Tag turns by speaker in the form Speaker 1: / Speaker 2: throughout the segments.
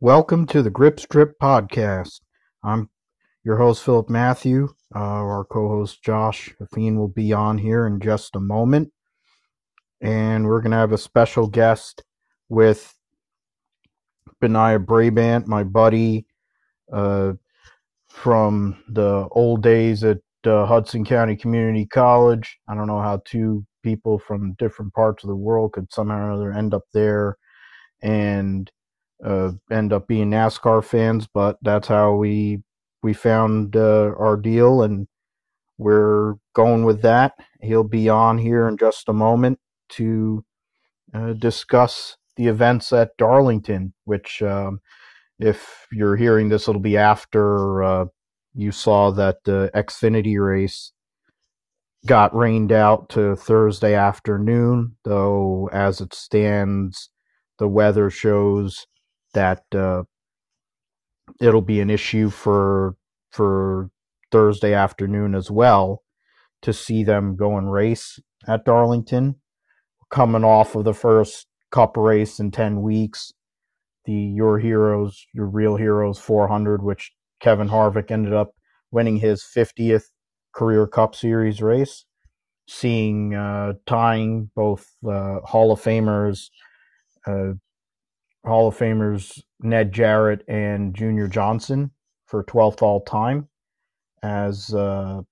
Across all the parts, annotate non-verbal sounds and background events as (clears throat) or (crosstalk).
Speaker 1: Welcome to the Grip Strip Podcast. I'm your host, Philip Matthew. Uh, our co host, Josh Affine, will be on here in just a moment. And we're going to have a special guest with Benaiah Brabant, my buddy uh, from the old days at uh, Hudson County Community College. I don't know how two people from different parts of the world could somehow or other end up there. And uh, end up being NASCAR fans, but that's how we we found uh, our deal, and we're going with that. He'll be on here in just a moment to uh, discuss the events at Darlington, which, um, if you're hearing this, it'll be after uh, you saw that the Xfinity race got rained out to Thursday afternoon, though as it stands, the weather shows that uh, it'll be an issue for for Thursday afternoon as well to see them go and race at Darlington. Coming off of the first Cup race in ten weeks, the Your Heroes, Your Real Heroes 400, which Kevin Harvick ended up winning his 50th career Cup Series race. Seeing uh, tying both uh, Hall of Famers uh, Hall of Famers Ned Jarrett and Junior Johnson for 12th all time as uh,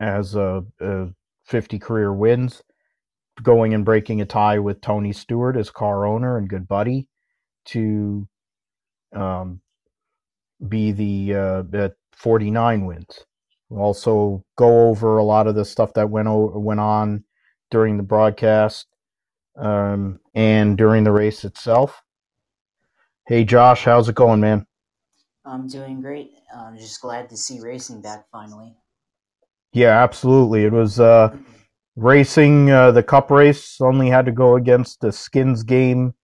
Speaker 1: as a, a 50 career wins, going and breaking a tie with Tony Stewart as car owner and good buddy to um, be the uh, at 49 wins. Also go over a lot of the stuff that went o- went on during the broadcast um, and during the race itself. Hey, Josh, how's it going, man?
Speaker 2: I'm doing great. I'm just glad to see racing back finally.
Speaker 1: Yeah, absolutely. It was uh, racing. Uh, the Cup race only had to go against the Skins Game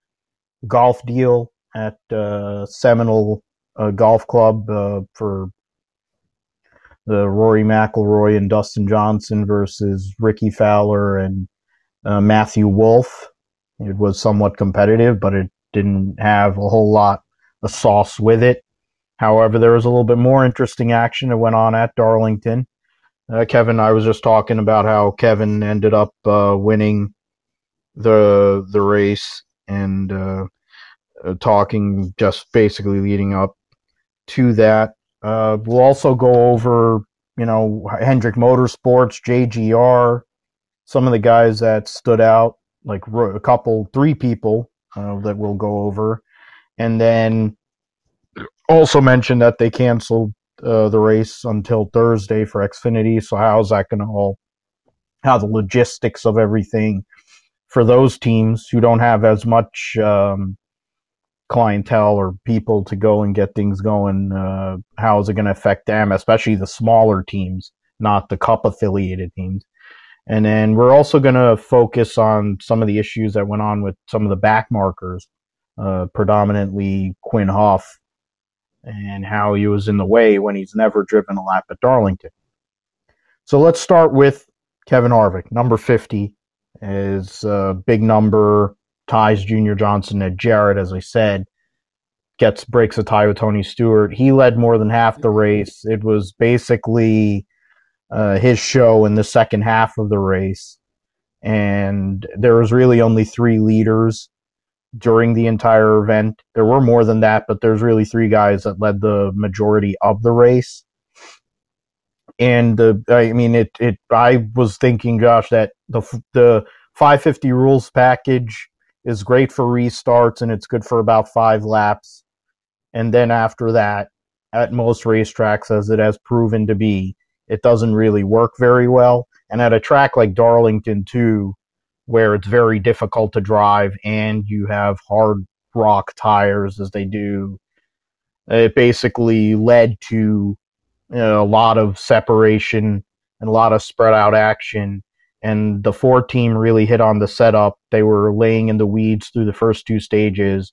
Speaker 1: golf deal at uh, Seminole uh, Golf Club uh, for the Rory McIlroy and Dustin Johnson versus Rickie Fowler and uh, Matthew Wolff. It was somewhat competitive, but it didn't have a whole lot of sauce with it. However, there was a little bit more interesting action that went on at Darlington. Uh, Kevin, I was just talking about how Kevin ended up uh, winning the the race and uh, uh talking just basically leading up to that. Uh, we'll also go over, you know, Hendrick Motorsports, JGR, some of the guys that stood out, like a couple, three people uh, that we'll go over, and then also mentioned that they canceled uh, the race until Thursday for Xfinity. So how's that going to all? How the logistics of everything for those teams who don't have as much um, clientele or people to go and get things going, uh, how is it going to affect them, especially the smaller teams, not the Cup affiliated teams? And then we're also going to focus on some of the issues that went on with some of the back markers, uh, predominantly Quin Houff, and how he was in the way when he's never driven a lap at Darlington. So let's start with Kevin Harvick. Number 50 is a big number, ties Junior Johnson at Jarrett, as I said, gets breaks a tie with Tony Stewart. He led more than half the race. It was basically uh, his show in the second half of the race. And there was really only three leaders during the entire event. There were more than that, but there's really three guys that led the majority of the race. And the, I mean, it, it, I was thinking, Josh, that the, the 550 rules package is great for restarts and it's good for about five laps. And then after that, at most racetracks, as it has proven to be, it doesn't really work very well. And at a track like Darlington, too, where it's very difficult to drive and you have hard rock tires as they do, it basically led to you know, a lot of separation and a lot of spread out action. And the Ford team really hit on the setup. They were laying in the weeds through the first two stages,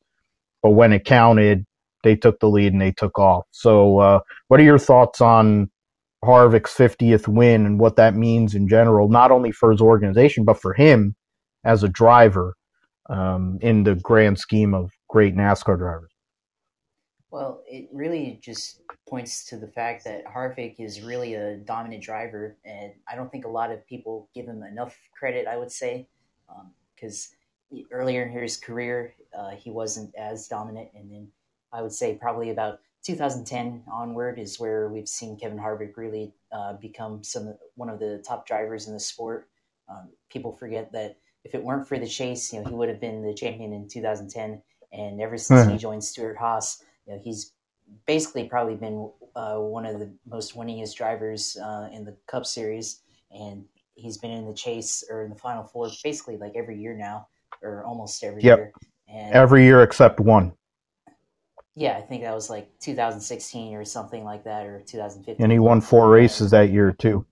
Speaker 1: but when it counted, they took the lead and they took off. So, uh, what are your thoughts on Harvick's 50th win and what that means in general, not only for his organization, but for him as a driver um, in the grand scheme of great NASCAR drivers.
Speaker 2: Well, it really just points to the fact that Harvick is really a dominant driver, and I don't think a lot of people give him enough credit. I would say, because um, earlier in his career, uh, he wasn't as dominant, and then I would say probably about 2010 onward is where we've seen Kevin Harvick really uh, become some one of the top drivers in the sport. Um, people forget that if it weren't for the chase, you know, he would have been the champion in 2010. And ever since mm-hmm. he joined Stewart-Haas, you know, he's basically probably been uh, one of the most winningest drivers uh, in the Cup Series, and he's been in the chase or in the Final Four basically like every year now, or almost every
Speaker 1: yep.
Speaker 2: year. And
Speaker 1: every year except one.
Speaker 2: Yeah, I think that was like 2016 or something like that, or 2015.
Speaker 1: And he won four races that year too.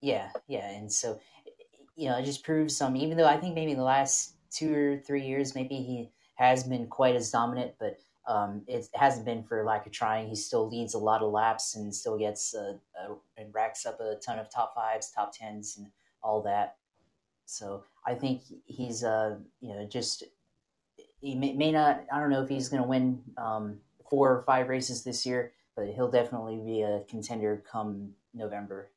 Speaker 2: Yeah, yeah, and so you know, it just proves some. Even though I think maybe in the last two or three years, maybe he has been quite as dominant, but um, it hasn't been for lack of trying. He still leads a lot of laps and still gets uh, uh, and racks up a ton of top fives, top tens, and all that. So I think he's uh, you know just he may, may not. I don't know if he's going to win um, four or five races this year, but he'll definitely be a contender come November.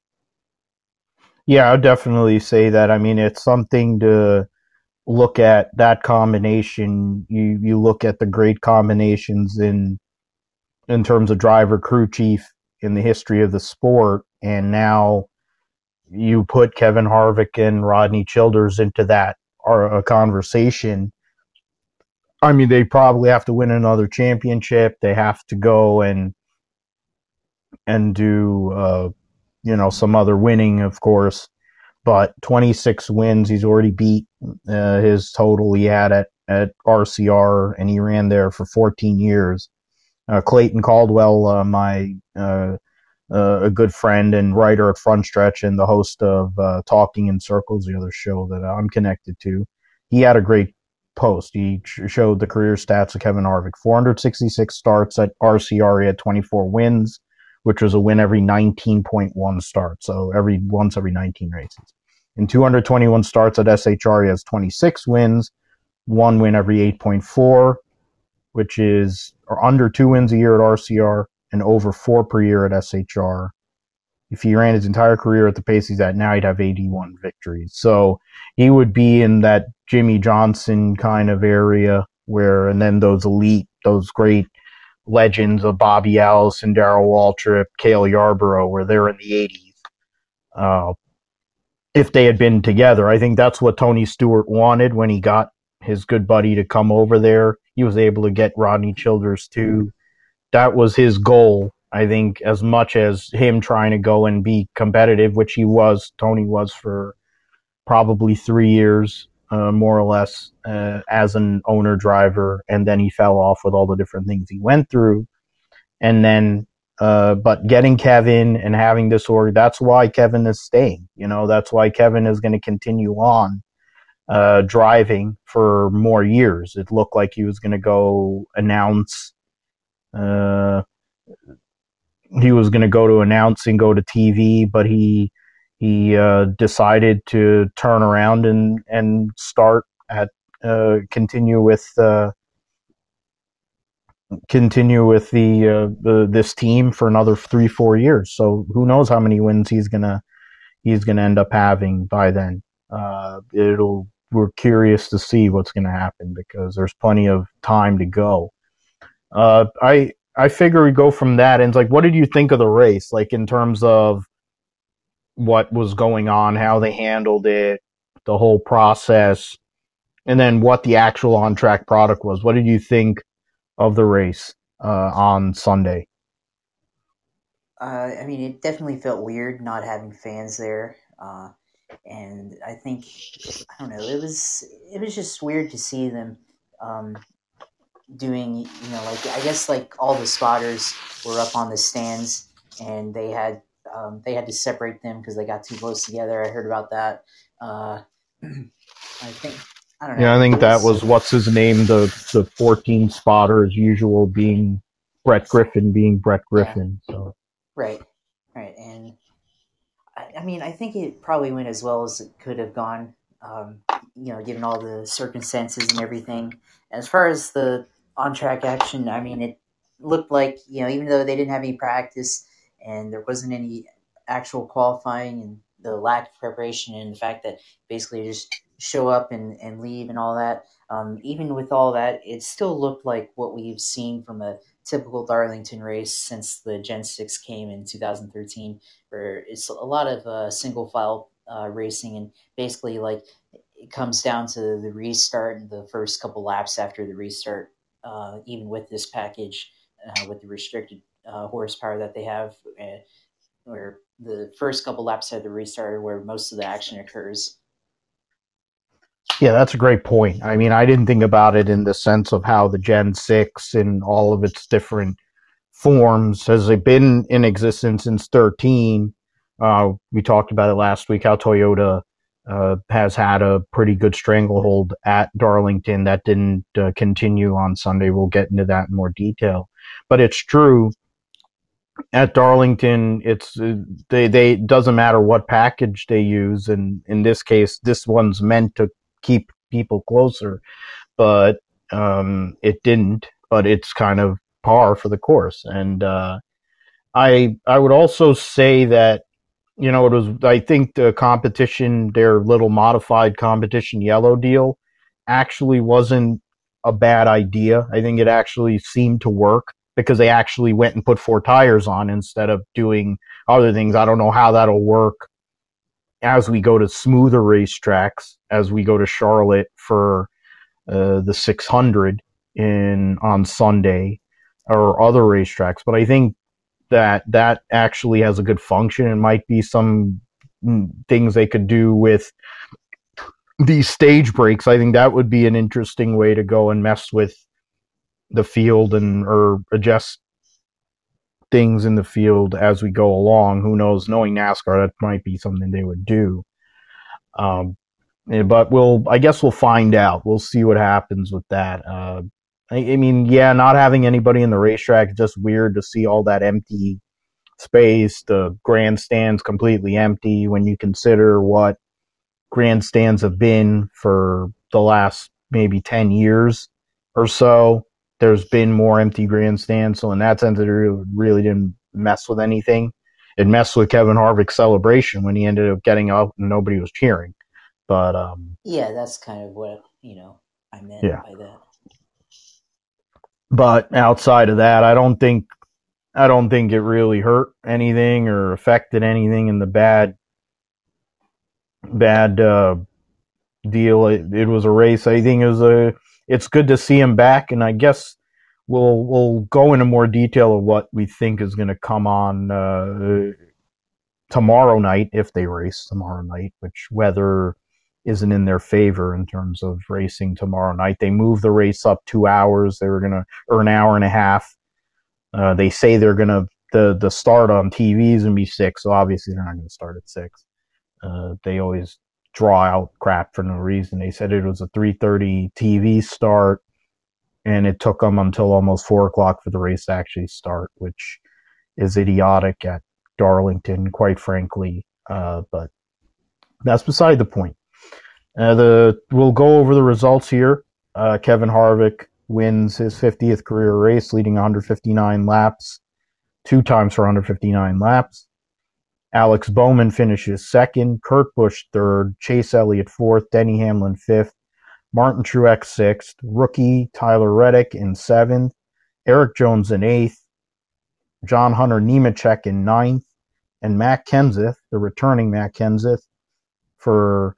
Speaker 1: Yeah, I'd definitely say that. I mean, it's something to look at that combination. You you look at the great combinations in in terms of driver crew chief in the history of the sport, and now you put Kevin Harvick and Rodney Childers into that or a conversation. I mean, they probably have to win another championship. They have to go and and do uh, you know some other winning, of course. But 26 wins, he's already beat uh, his total he had at at RCR, and he ran there for 14 years. Uh, Clayton Caldwell, uh, my uh, uh, a good friend and writer at Frontstretch and the host of Talking in Circles, the other show that I'm connected to, he had a great post. He showed the career stats of Kevin Harvick: 466 starts at RCR, he had 24 wins which was a win every 19.1 starts, so every once every 19 races. In 221 starts at SHR, he has 26 wins, one win every 8.4, which is or under two wins a year at RCR and over four per year at SHR. If he ran his entire career at the pace he's at now, he'd have 81 victories. So he would be in that Jimmie Johnson kind of area where, and then those elite, those great legends of Bobby Allison, Darrell Waltrip, Cale Yarborough, where they're in the 80s. Uh, if they had been together, I think that's what Tony Stewart wanted when he got his good buddy to come over there. He was able to get Rodney Childers too. That was his goal, I think, as much as him trying to go and be competitive, which he was, Tony was for probably three years uh, more or less uh, as an owner driver, and then he fell off with all the different things he went through, and then. Uh, but getting Kevin and having this org, that's why Kevin is staying. You know, that's why Kevin is going to continue on uh, driving for more years. It looked like he was going to go announce. He was going to go to announcing, go to TV, but he he uh, decided to turn around and and start at uh, continue with uh, continue with the, uh, the this team for another three four years. So who knows how many wins he's gonna he's gonna end up having by then. Uh, it'll we're curious to see what's gonna happen because there's plenty of time to go. Uh, I I figure we go from that and it's like, what did you think of the race? Like in terms of what was going on, how they handled it, the whole process, and then what the actual on track product was. What did you think of the race uh, on Sunday?
Speaker 2: Uh, I mean, it definitely felt weird not having fans there, uh, and I think I don't know. It was it was just weird to see them um, doing. You know, like I guess like all the spotters were up on the stands, and they had um, they had to separate them because they got too close together. I heard about that. Uh, I think I don't know.
Speaker 1: Yeah, I think was, that was what's his name. The the fourteen spotter as usual being Brett Griffin being Brett Griffin. Yeah. So
Speaker 2: right, right, and I, I, mean I think it probably went as well as it could have gone. Um, you know, given all the circumstances and everything. As far as the on track action. I mean, it looked like you know, even though they didn't have any practice and there wasn't any actual qualifying and the lack of preparation and the fact that basically just show up and, and leave and all that. Um, even with all that, it still looked like what we've seen from a typical Darlington race since the Gen 6 came in 2013, where it's a lot of uh, single file uh, racing and basically like it comes down to the restart and the first couple laps after the restart, uh, even with this package, uh, with the restricted uh, horsepower that they have, uh, where the first couple laps at the restart where most of the action occurs.
Speaker 1: Yeah, that's a great point. I mean, I didn't think about it in the sense of how the Gen 6 in all of its different forms has been in existence since 13. Uh, we talked about it last week how Toyota uh, has had a pretty good stranglehold at Darlington that didn't uh, continue on Sunday. We'll get into that in more detail. But it's true at Darlington, it's uh, they they doesn't matter what package they use, and in this case, this one's meant to keep people closer, but um, it didn't. But it's kind of par for the course, and uh, I I would also say that you know it was I think the competition, their little modified competition yellow deal, actually wasn't a bad idea. I think it actually seemed to work because they actually went and put four tires on instead of doing other things. I don't know how that'll work as we go to smoother racetracks, as we go to Charlotte for uh, the 600 in on Sunday or other racetracks. But I think that that actually has a good function. It might be some things they could do with these stage breaks. I think that would be an interesting way to go and mess with the field and or adjust things in the field as we go along. Who knows? Knowing NASCAR, that might be something they would do. Um, eh, but we'll, I guess we'll find out. We'll see what happens with that. Uh, I, I, mean, yeah, not having anybody in the racetrack just weird to see all that empty space. The grandstands completely empty when you consider what grandstands have been for the last maybe 10 years or so there's been more empty grandstands. So in that sense, it really didn't mess with anything. It messed with Kevin Harvick's celebration when he ended up getting up and nobody was cheering. But um,
Speaker 2: yeah, that's kind of what you know I meant yeah. by that.
Speaker 1: But outside of that, I don't think I don't think it really hurt anything or affected anything in the bad bad uh, deal. It, it was a race. I think it was a it's good to see him back, and I guess we'll we'll go into more detail of what we think is going to come on uh, tomorrow night if they race tomorrow night, which weather isn't in their favor in terms of racing tomorrow night. They moved the race up two hours. They were going to or an hour and a half. Uh, they say they're going to the the start on TV is going to be six, so obviously they're not going to start at six. Uh, they always draw out crap for no reason. They said it was a 3:30 TV start, and it took them until almost four o'clock for the race to actually start, which is idiotic at Darlington, quite frankly. Uh, but that's beside the point. Uh, the we'll go over the results here. Uh, Kevin Harvick wins his 50th career race, leading 159 laps, two times for 159 laps. Alex Bowman finishes second, Kurt Busch third, Chase Elliott fourth, Denny Hamlin fifth, Martin Truex sixth, rookie Tyler Reddick in seventh, Erik Jones in eighth, John Hunter Nemechek in ninth, and Matt Kenseth, the returning Matt Kenseth, for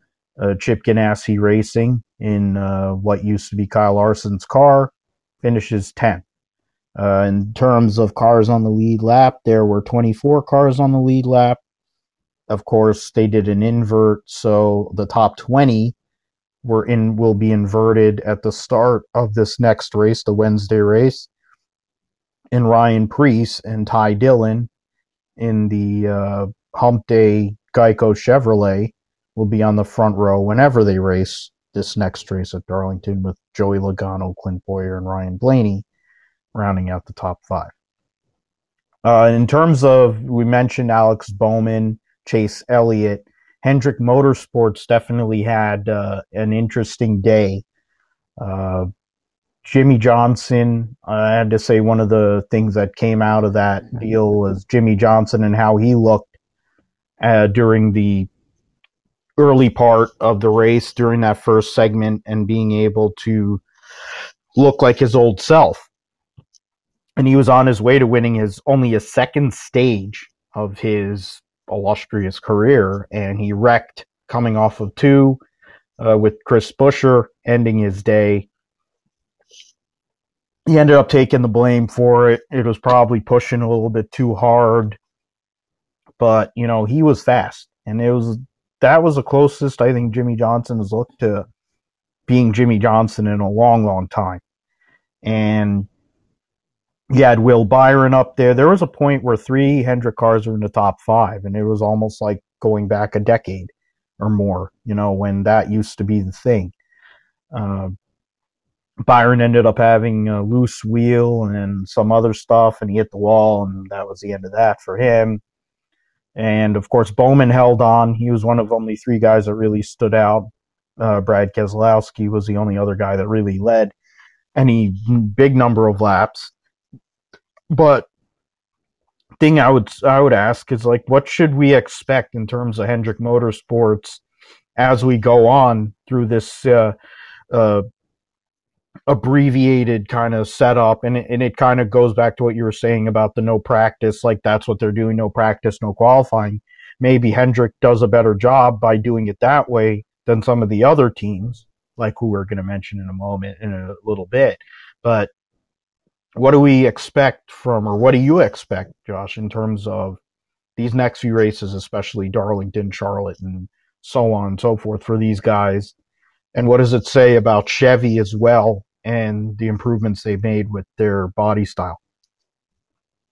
Speaker 1: Chip Ganassi Racing in uh, what used to be Kyle Larson's car, finishes 10th. Uh, in terms of cars on the lead lap, there were 24 cars on the lead lap of course, they did an invert, so the top 20 were in will be inverted at the start of this next race, the Wednesday race. And Ryan Preece and Ty Dillon in the uh, Hump Day Geico Chevrolet will be on the front row whenever they race this next race at Darlington with Joey Logano, Clint Bowyer, and Ryan Blaney rounding out the top five. Uh, in terms of, we mentioned Alex Bowman Chase Elliott. Hendrick Motorsports definitely had uh, an interesting day. Uh, Jimmie Johnson, I had to say one of the things that came out of that deal was Jimmie Johnson and how he looked uh, during the early part of the race during that first segment and being able to look like his old self. And he was on his way to winning his only a second stage of his illustrious career, and he wrecked coming off of two uh, with Chris Buescher ending his day. He ended up taking the blame for it. It was probably pushing a little bit too hard, but you know he was fast, and it was that was the closest I think Jimmie Johnson has looked to being Jimmie Johnson in a long, long time. And you had Will Byron up there. There was a point where three Hendrick cars were in the top five, and it was almost like going back a decade or more, you know, when that used to be the thing. Uh, Byron ended up having a loose wheel and some other stuff, and he hit the wall, and that was the end of that for him. And of course, Bowman held on. He was one of only three guys that really stood out. Uh, Brad Keselowski was the only other guy that really led any big number of laps. But thing I would I would ask is like, what should we expect in terms of Hendrick Motorsports as we go on through this uh, uh, abbreviated kind of setup? And it, and it kind of goes back to what you were saying about the no practice. Like that's what they're doing: no practice, no qualifying. Maybe Hendrick does a better job by doing it that way than some of the other teams, like who we're going to mention in a moment, in a little bit. But what do we expect from, or what do you expect, Josh, in terms of these next few races, especially Darlington, Charlotte, and so on and so forth for these guys? And what does it say about Chevy as well and the improvements they made with their body style?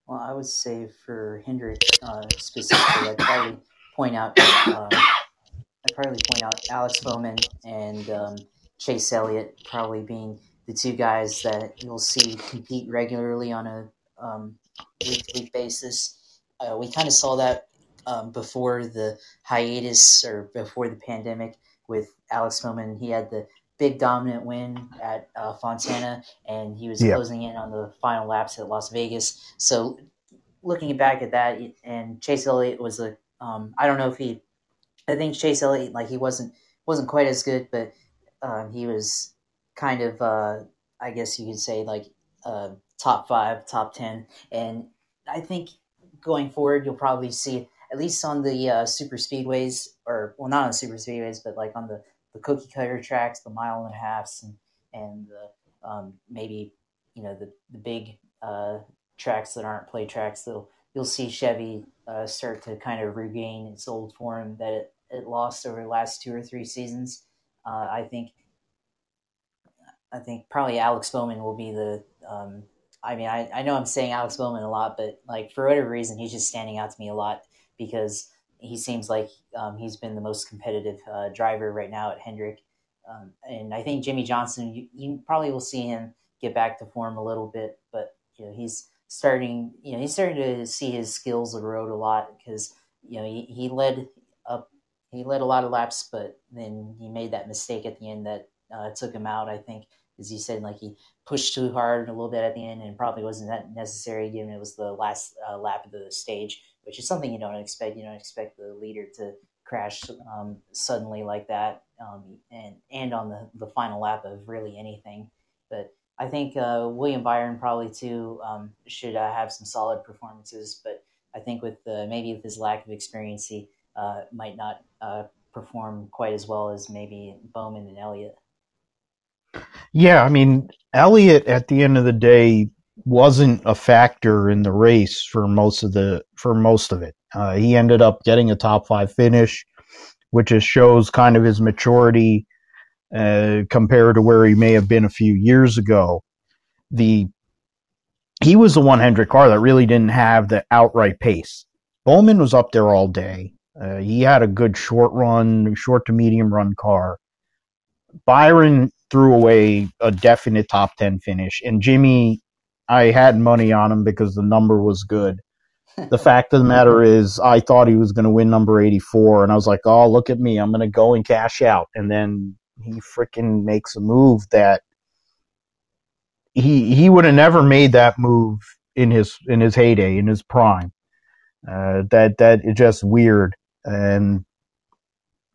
Speaker 2: Well, I would say for Hendrick uh, specifically, I'd probably point out uh, I'd probably point out Alex Bowman and um, Chase Elliott probably being the two guys that you'll see compete regularly on a um, week to week basis. Uh, we kind of saw that um, before the hiatus or before the pandemic with Alex Bowman. He had the big dominant win at uh, Fontana, and he was yeah. closing in on the final laps at Las Vegas. So, looking back at that, and Chase Elliott was a um, I don't know if he I think Chase Elliott, like he wasn't wasn't quite as good, but um, he was kind of, uh, I guess you could say, like uh, top five, top ten. And I think going forward, you'll probably see at least on the uh, super speedways, or well, not on super speedways, but like on the the cookie cutter tracks, the mile and a halfs, and and the, um, maybe you know the the big uh, tracks that aren't play tracks. They'll you'll see Chevy uh, start to kind of regain its old form that it, it lost over the last two or three seasons. Uh, I think I think probably Alex Bowman will be the. Um, I mean, I, I know I'm saying Alex Bowman a lot, but like for whatever reason, he's just standing out to me a lot because he seems like um, he's been the most competitive uh, driver right now at Hendrick. Um, and I think Jimmie Johnson, you, you, probably will see him get back to form a little bit, but you know he's starting, you know, he's starting to see his skills erode a lot because you know he, he led up, he led a lot of laps, but then he made that mistake at the end that uh, took him out. I think, as you said, like he pushed too hard a little bit at the end, and probably wasn't that necessary given it was the last uh, lap of the stage, which is something you don't expect. You don't expect the leader to crash um, suddenly like that, um, and and on the the final lap of really anything, but I think uh, William Byron probably too um, should uh, have some solid performances, but I think with uh, maybe with his lack of experience, he uh, might not uh, perform quite as well as maybe Bowman and Elliott.
Speaker 1: Yeah, I mean Elliott at the end of the day wasn't a factor in the race for most of the for most of it. Uh, he ended up getting a top five finish, which just shows kind of his maturity uh, compared to where he may have been a few years ago. The he was the one Hendrick car that really didn't have the outright pace. Bowman was up there all day. Uh, he had a good short run, short to medium run car. Byron threw away a definite top 10 finish. And Jimmie, I had money on him because the number was good. (laughs) The fact of the matter is, I thought he was going to win number 84. And I was like, oh, look at me. I'm going to go and cash out. And then he freaking makes a move that he he would have never made that move in his in his heyday in his prime. Uh, that that is just weird, and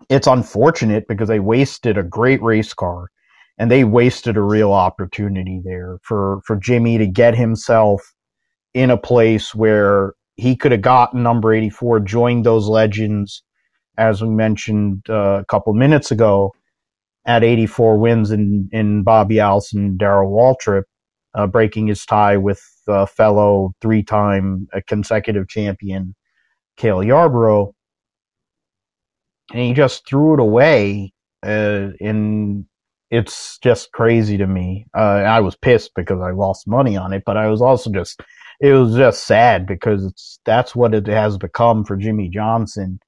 Speaker 1: it's unfortunate because they wasted a great race car, and they wasted a real opportunity there for for Jimmie to get himself in a place where he could have gotten number 84, joined those legends, as we mentioned uh, a couple minutes ago, at 84 wins in, in Bobby Allison, Darrell Waltrip, uh, breaking his tie with uh, fellow three time consecutive champion, Cale Yarborough. And he just threw it away. Uh, and it's just crazy to me. Uh, I was pissed because I lost money on it, but I was also just it was just sad because it's that's what it has become for Jimmie Johnson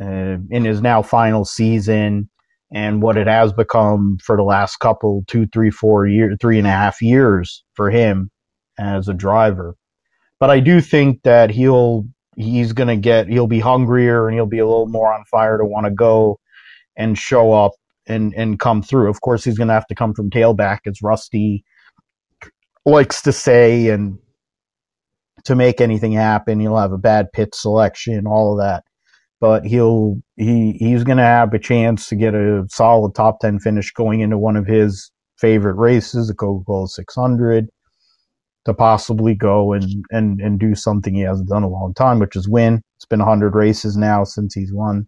Speaker 1: uh, in his now final season, and what it has become for the last couple two, three, four years, three and a half years for him as a driver. But I do think that he'll he's gonna get he'll be hungrier and he'll be a little more on fire to want to go and show up and and come through. Of course, he's gonna have to come from tailback, as Rusty likes to say, and to make anything happen. He'll have a bad pit selection, all of that. But he'll he he's going to have a chance to get a solid top ten finish going into one of his favorite races, the Coca Cola 600, to possibly go and and and do something he hasn't done a long time, which is win. It's been 100 races now since he's won.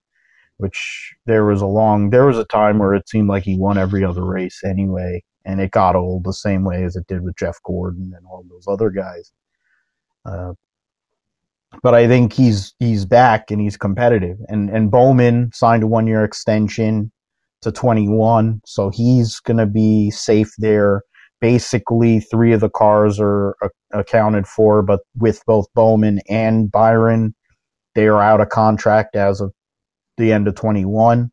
Speaker 1: Which there was a long there was a time where it seemed like he won every other race anyway, and it got old the same way as it did with Jeff Gordon and all those other guys. Uh, but I think he's he's back and he's competitive. And and Bowman signed a one year extension to 21, so he's going to be safe there. Basically, three of the cars are accounted for, but with both Bowman and Byron, they are out of contract as of the end of 21.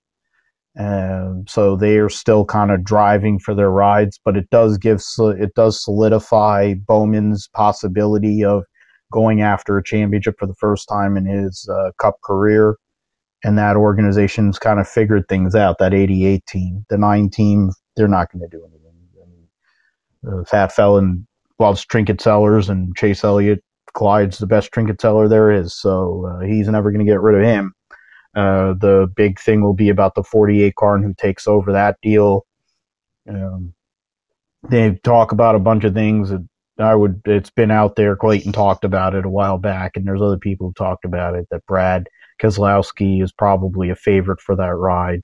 Speaker 1: Um, so they are still kind of driving for their rides, but it does give it does solidify Bowman's possibility of going after a championship for the first time in his uh, cup career. And that organization's kind of figured things out. That 88 team, the nine team, they're not going to do anything. I mean, uh, Fat Felon loves trinket sellers, and Chase Elliott, Clyde's the best trinket seller there is. So uh, he's never going to get rid of him. Uh, the big thing will be about the 48 car and who takes over that deal. Um, they talk about a bunch of things. I would. It's been out there. Clayton talked about it a while back, and there's other people who talked about it. That Brad Keselowski is probably a favorite for that ride.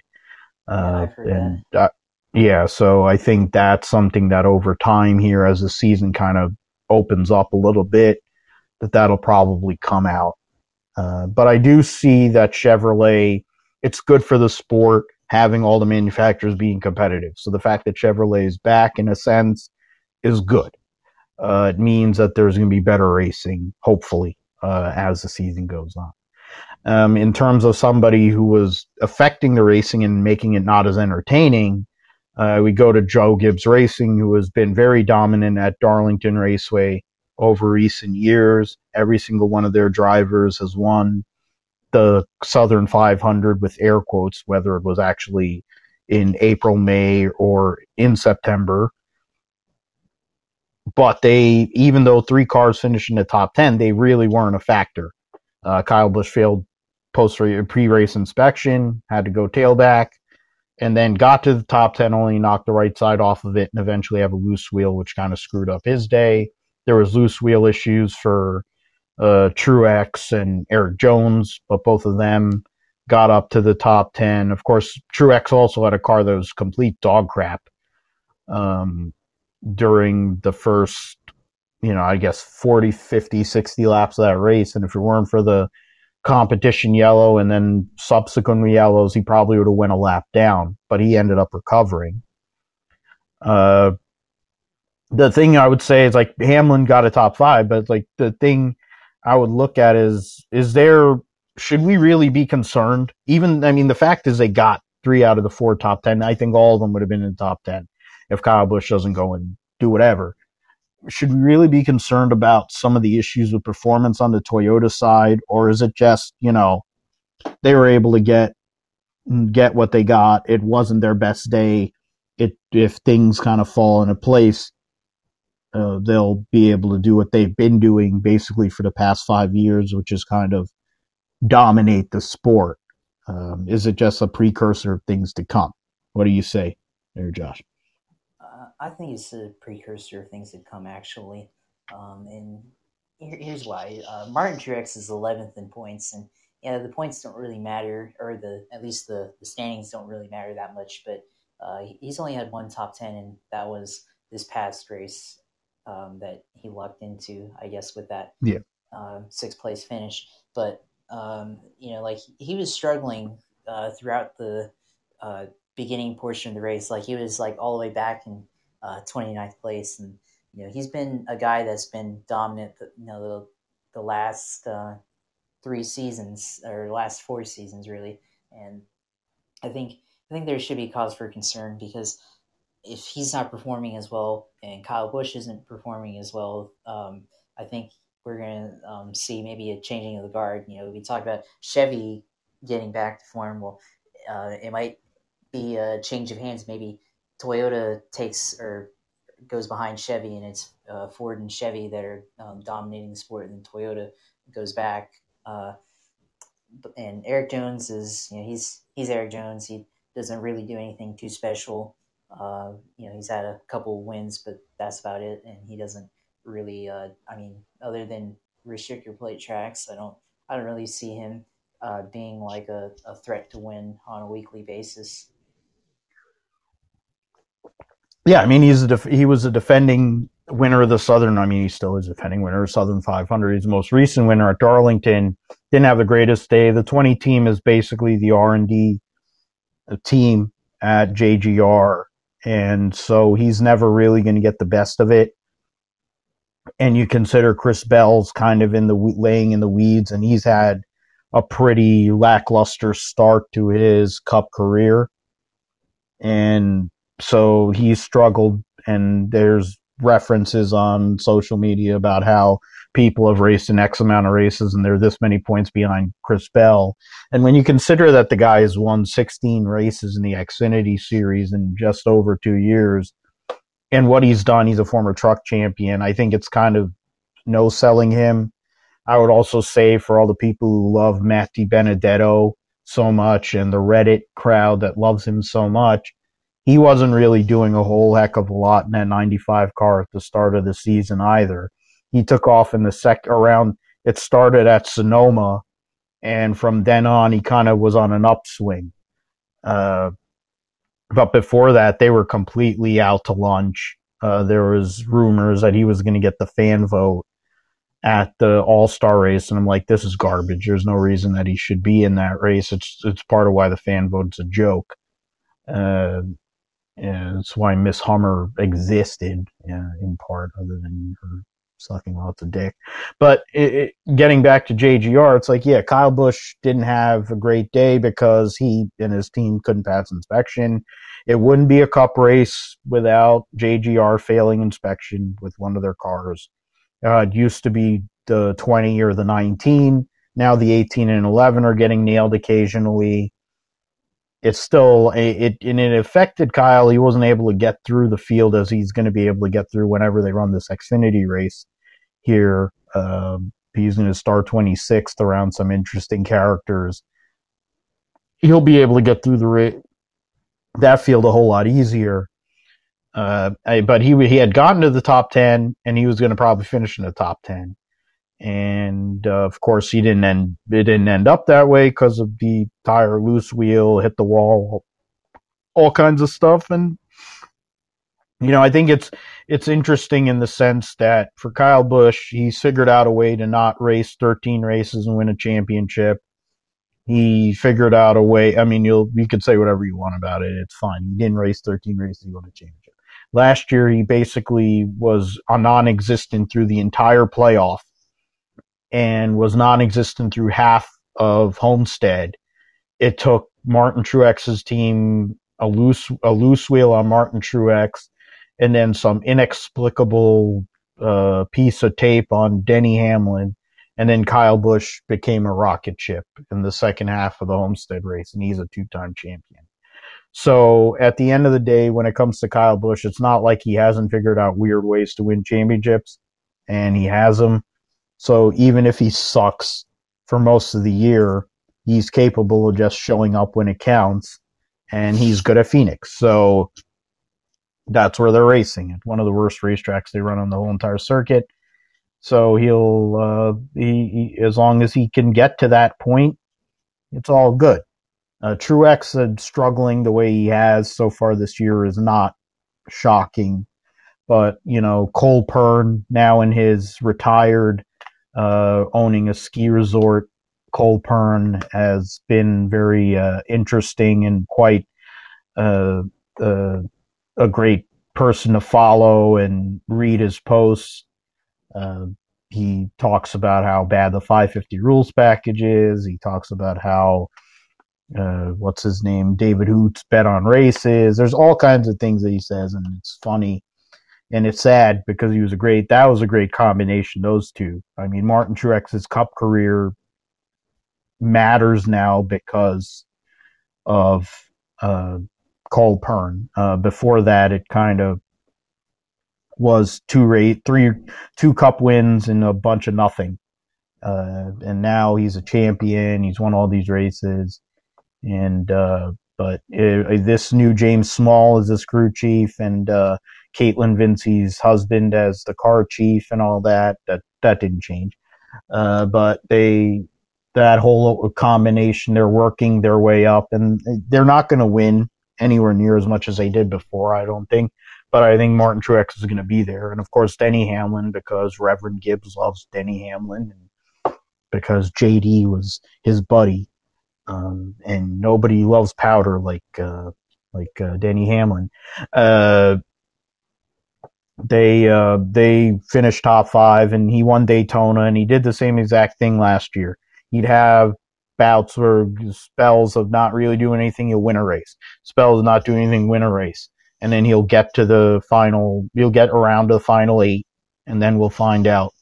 Speaker 1: Uh, yeah, and uh, yeah, so I think that's something that over time here, as the season kind of opens up a little bit, that that'll probably come out. Uh, but I do see that Chevrolet. It's good for the sport having all the manufacturers being competitive. So the fact that Chevrolet is back in a sense is good uh, it means that there's going to be better racing, hopefully, uh, as the season goes on. Um, in terms of somebody who was affecting the racing and making it not as entertaining, uh, we go to Joe Gibbs Racing, who has been very dominant at Darlington Raceway over recent years. Every single one of their drivers has won the Southern 500 with air quotes, whether it was actually in April, May, or in September but they, even though three cars finished in the top 10, they really weren't a factor. Uh, Kyle Busch failed post pre race inspection, had to go tailback, and then got to the top 10, only knocked the right side off of it, and eventually have a loose wheel, which kind of screwed up his day. There was loose wheel issues for uh, Truex and Erik Jones, but both of them got up to the top 10. Of course, Truex also had a car that was complete dog crap. Um, during the first, you know, I guess 40, 50, 60 laps of that race. And if it weren't for the competition yellow and then subsequent yellows, he probably would have went a lap down, but he ended up recovering. Uh, the thing I would say is like Hamlin got a top five, but like the thing I would look at is, is there, should we really be concerned? Even, I mean, the fact is they got three out of the four top 10. I think all of them would have been in the top 10 if Kyle Busch doesn't go and do whatever. Should we really be concerned about some of the issues with performance on the Toyota side, or is it just you know they were able to get get what they got? It wasn't their best day. It if things kind of fall into place, uh, they'll be able to do what they've been doing basically for the past five years, which is kind of dominate the sport. Um, is it just a precursor of things to come? What do you say there, Josh?
Speaker 2: Uh, I think it's a precursor of things to come, actually. Um, and here, here's why. Uh, Martin Truex is 11th in points, and yeah, the points don't really matter, or the at least the, the standings don't really matter that much. But uh, he's only had one top 10, and that was this past race um, that he lucked into, I guess, with that
Speaker 1: yeah.
Speaker 2: uh, sixth place finish. But um, you know, like he was struggling uh, throughout the uh, beginning portion of the race. Like he was like all the way back in uh, 29th place, and you know he's been a guy that's been dominant. The, you know the the last uh, three seasons or last four seasons really, and I think I think there should be cause for concern because if he's not performing as well and Kyle Busch isn't performing as well, um, I think we're going to um, see maybe a changing of the guard. You know, we talked about Chevy getting back to form. Well, uh, it might be a change of hands. Maybe Toyota takes or goes behind Chevy, and it's uh, Ford and Chevy that are um, dominating the sport, and Toyota goes back. Uh, and Erik Jones is, you know, he's he's Erik Jones. He doesn't really do anything too special. Uh, you know, he's had a couple wins, but that's about it, and he doesn't really. Uh, I mean, other than restrictor plate tracks, I don't. I don't really see him uh, being like a, a threat to win on a weekly basis.
Speaker 1: Yeah, I mean he's a def- he was a defending winner of the Southern. I mean he still is a defending winner of Southern 500. He's the most recent winner at Darlington. Didn't have the greatest day. The 20 team is basically the R and D uh, team at JGR, and so he's never really going to get the best of it and you consider Chris Bell's kind of in the laying in the weeds, and he's had a pretty lackluster start to his Cup career, and so he's struggled. And there's references on social media about how people have raced an X amount of races and they're this many points behind Chris Bell. And when you consider that the guy has won 16 races in the Xfinity series in just over two years, and what he's done, he's a former truck champion. I think it's kind of no selling him. I would also say for all the people who love Matt DiBenedetto so much and the Reddit crowd that loves him so much, he wasn't really doing a whole heck of a lot in that 95 car at the start of the season either. He took off in the sec around, it started at Sonoma, and from then on, he kind of was on an upswing. Uh, but before that, they were completely out to lunch. Uh, there was rumors that he was going to get the fan vote at the All Star race, and I'm like, this is garbage. There's no reason that he should be in that race. It's it's part of why the fan vote's a joke. Uh, it's why Miss Hummer existed, yeah, in part, other than her sucking lots of dick. But it, it, getting back to JGR, it's like, yeah, Kyle Busch didn't have a great day because he and his team couldn't pass inspection. It wouldn't be a cup race without JGR failing inspection with one of their cars. Uh, it used to be the 20 or the 19. Now the 18 and 11 are getting nailed occasionally. It's still a, it and it affected Kyle. He wasn't able to get through the field as he's going to be able to get through whenever they run this Xfinity race here. Um, he's going to start 26th around some interesting characters. He'll be able to get through the ra- that field a whole lot easier. Uh, I, but he he had gotten to the top 10 and he was going to probably finish in the top 10 and uh, of course he didn't end it didn't end up that way because of the tire loose wheel hit the wall all kinds of stuff. And you know i think it's it's interesting in the sense that for kyle busch he's figured out a way to not race 13 races and win a championship. He figured out a way i mean you'll you could say whatever you want about it. It's fine. He didn't race 13 races he won a championship. Last year he basically was a non-existent through the entire playoff and was non-existent through half of Homestead. It took Martin Truex's team a loose a loose wheel on Martin Truex, and then some inexplicable uh, piece of tape on Denny Hamlin, and then Kyle Busch became a rocket ship in the second half of the Homestead race, and he's a two-time champion. So at the end of the day, when it comes to Kyle Busch, it's not like he hasn't figured out weird ways to win championships, and he has them. So even if he sucks for most of the year, he's capable of just showing up when it counts, and he's good at Phoenix. So that's where they're racing at one of the worst racetracks they run on the whole entire circuit. So he'll, uh, he, he, as long as he can get to that point, it's all good. Uh, Truex uh, struggling the way he has so far this year is not shocking, but you know Cole Pearn now in his retired, uh, owning a ski resort. Cole Pearn has been very uh, interesting and quite uh, uh, a great person to follow and read his posts. Uh, he talks about how bad the 550 rules package is. He talks about how uh, what's his name, David Hoots bet on races. There's all kinds of things that he says, and it's funny and it's sad because he was a great. That was a great combination. Those two. I mean, Martin Truex's Cup career matters now because of uh, Cole Pearn. Uh, before that, it kind of was two rate, three, two Cup wins and a bunch of nothing. Uh, and now he's a champion. He's won all these races, and uh, but it, this new James Small is this crew chief, and uh, Kaitlyn Vincie's husband as the car chief, and all that. That that didn't change. Uh, but they that whole combination, they're working their way up, and they're not going to win anywhere near as much as they did before, I don't think. But I think Martin Truex is going to be there. And of course, Denny Hamlin, because Reverend Gibbs loves Denny Hamlin, and because JD was his buddy. Um, and nobody loves powder like uh, like uh, Denny Hamlin. Uh, they uh, they finished top five, and he won Daytona, and he did the same exact thing last year. He'd have bouts or spells of not really doing anything, he'll win a race. Spells of not doing anything, win a race. And then he'll get to the final, he'll get around to the final eight, and then we'll find out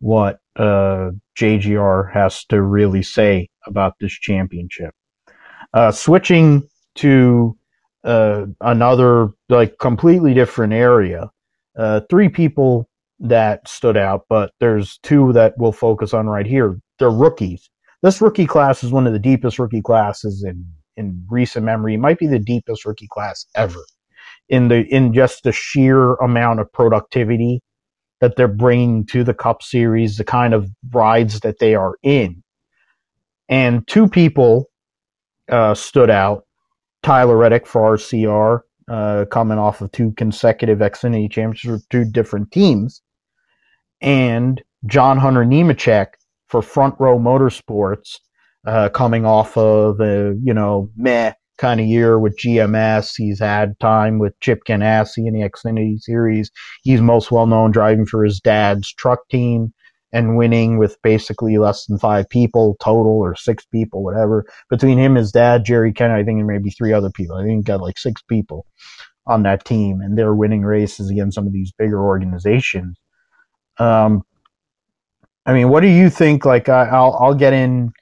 Speaker 1: what uh, JGR has to really say about this championship. Uh, switching to uh, another, like, completely different area, uh, three people that stood out, but there's two that we'll focus on right here. They're rookies this rookie class is one of the deepest rookie classes in in recent memory. It might be the deepest rookie class ever in the in just the sheer amount of productivity that they're bringing to the Cup Series, the kind of rides that they are in. And two people uh, stood out: Tyler Reddick for RCR, uh, coming off of two consecutive Xfinity championships for two different teams, and John Hunter Nemechek for Front Row Motorsports, uh, coming off of a you know meh kind of year with GMS. He's had time with Chip Ganassi in the Xfinity Series. He's most well known driving for his dad's truck team and winning with basically less than five people total or six people, whatever. Between him, his dad, Jerry Kennedy, I think, and maybe three other people. I think got like six people on that team, and they're winning races against some of these bigger organizations. Um, I mean, what do you think? Like, I, will I'll get into